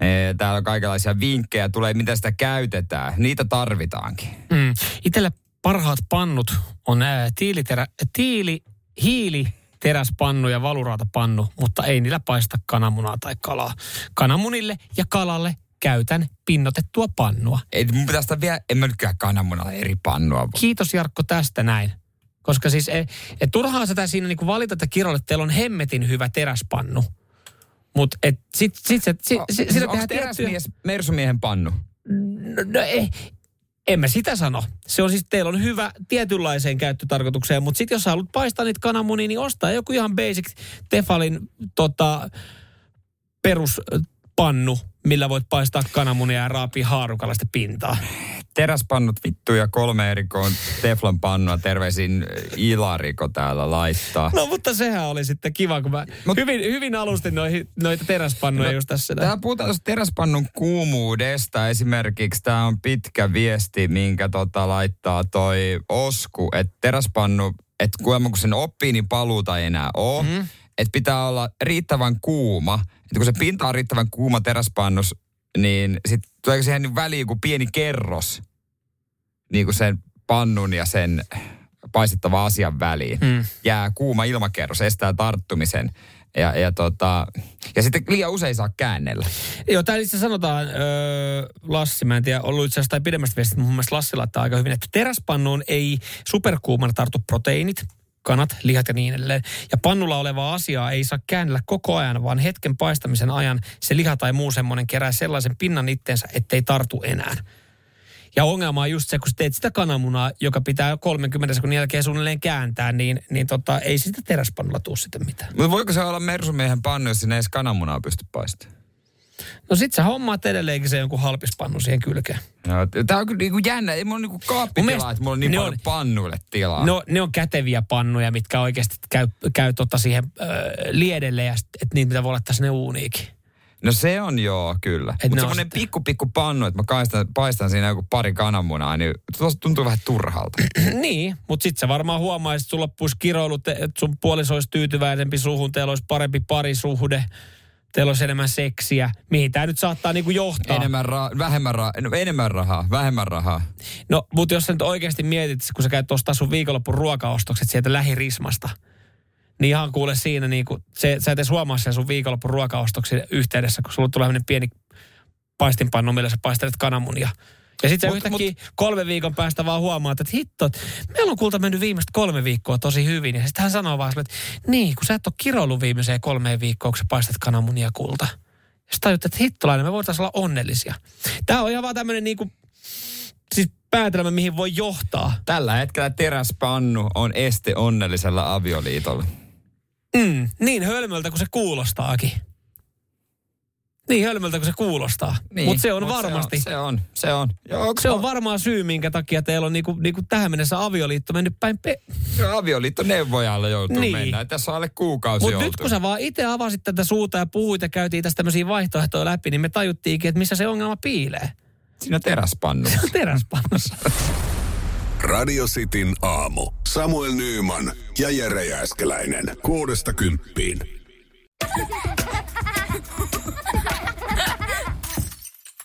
Ee, Täällä on kaikenlaisia vinkkejä, tulee miten sitä käytetään. Niitä tarvitaankin. Mm. Itelle parhaat pannut on ää, tiiliterä, tiili, hiili, teräspannu ja valuraatapannu, mutta ei niillä paista kananmunaa tai kalaa. Kananmunille ja kalalle käytän pinnotettua pannua. Ei, mun pitäisi vielä, en mä nytkään kananmunalla eri pannua. Kiitos Jarkko tästä näin. Koska siis e, et turhaa sitä siinä niinku valita, että Kirolle teillä on hemmetin hyvä teräspannu. Mutta sit, sit, se, si, si, Siis sillä onko tehdään tiettyjä... teräsmies mersumiehen pannu? No, no ei, en mä sitä sano. Se on siis, teillä on hyvä tietynlaiseen käyttötarkoitukseen, mutta sitten jos sä haluat paistaa niitä kananmunia, niin ostaa joku ihan basic Tefalin tota, peruspannu, millä voit paistaa kananmunia ja raapia haarukalla sitä pintaa. Teräspannut vittu ja kolme eri koon teflon pannua. Terveisin Ilariko täällä laittaa. No mutta sehän oli sitten kiva, kun mä Mut- hyvin, hyvin alustin noihin, noita teräspannuja no, just tässä. Täällä puhutaan teräspannun kuumuudesta. Esimerkiksi tämä on pitkä viesti, minkä tota laittaa toi Osku, että teräspannu että kun, kun sen oppii, niin paluuta ei enää ole. Mm. Että pitää olla riittävän kuuma. Että kun se pinta on riittävän kuuma teräspannus, niin sitten tuleeko siihen niin väliin joku pieni kerros niin kuin sen pannun ja sen paistettava asian väliin. Mm. Jää kuuma ilmakerros, estää tarttumisen. Ja, ja, tota, ja sitten liian usein saa käännellä. Joo, täällä itse sanotaan, öö, Lassi, mä en tiedä, ollut itse asiassa tai pidemmästä viestistä, mun mielestä Lassi laittaa aika hyvin, että teräspannuun ei superkuumana tartu proteiinit, kanat, lihat ja niin edelleen. Ja pannulla olevaa asiaa ei saa käännellä koko ajan, vaan hetken paistamisen ajan se liha tai muu semmoinen kerää sellaisen pinnan itteensä, ettei tartu enää. Ja ongelma on just se, kun teet sitä kananmunaa, joka pitää 30 sekunnin jälkeen suunnilleen kääntää, niin, niin tota, ei sitä teräspannulla tuu sitten mitään. Mutta voiko se olla mersumiehen pannu, jos sinne edes kananmunaa pysty paistamaan? No sit sä hommaat edelleenkin se jonkun halpispannu siihen kylkeen. Joo, tää on kyllä niinku jännä. Ei mulla niinku kaappitilaa, että mulla on niin paljon on, pannuille tilaa. No, ne on käteviä pannuja, mitkä oikeasti käy, käy tota siihen äh, liedelle, ja sit, että niitä mitä voi laittaa sinne uuniikin. No se on joo, kyllä. Mutta semmoinen pikku pikku pannu, että mä paistan, paistan siinä joku pari kananmunaa, niin tuntuu vähän turhalta. niin, mutta sitten sä varmaan huomaisit, että sulla loppuisi kiroilut, että sun puoliso olisi tyytyväisempi suhun, teillä olisi parempi parisuhde teillä olisi enemmän seksiä. Mihin tämä nyt saattaa niinku johtaa? Enemmän, ra- vähemmän, ra- no, enemmän rahaa, vähemmän rahaa. No, mutta jos sä nyt oikeasti mietit, kun sä käyt ostaa sun viikonloppun ruokaostokset sieltä lähirismasta, niin ihan kuule siinä, niin kuin, se, sä et edes huomaa sen sun viikonloppun ruokaostoksen yhteydessä, kun sulla tulee pieni paistinpannu, millä sä paistelet kananmunia. Ja sitten sä yhtäkkiä mut, kolme viikon päästä vaan huomaat, että hitto, meillä on kulta mennyt viimeiset kolme viikkoa tosi hyvin. Ja sitten hän sanoo vaan että niin, kun sä et ole kiroillut viimeiseen kolmeen viikkoon, kun sä paistat kananmunia kulta. Ja sitten tajut, että hittolainen, me voitaisiin olla onnellisia. Tämä on ihan vaan tämmöinen niinku, siis päätelmä, mihin voi johtaa. Tällä hetkellä teräspannu on este onnellisella avioliitolla. Mm, niin hölmöltä kuin se kuulostaakin. Niin hölmöltä kuin se kuulostaa. Niin, Mutta se on mut varmasti. Se on, se on. Se on, se on varmaan syy, minkä takia teillä on niinku, niinku tähän mennessä avioliitto mennyt päin pe... avioliitto neuvojalle joutuu niin. mennä. Tässä on alle kuukausi Mutta nyt kun sä vaan itse avasit tätä suuta ja puhuit ja käytiin tästä tämmöisiä vaihtoehtoja läpi, niin me tajuttiinkin, että missä se ongelma piilee. Siinä teräspannussa. teräspannussa. Radio Cityn aamu. Samuel Nyyman ja Jere Jääskeläinen. Kuudesta kymppiin.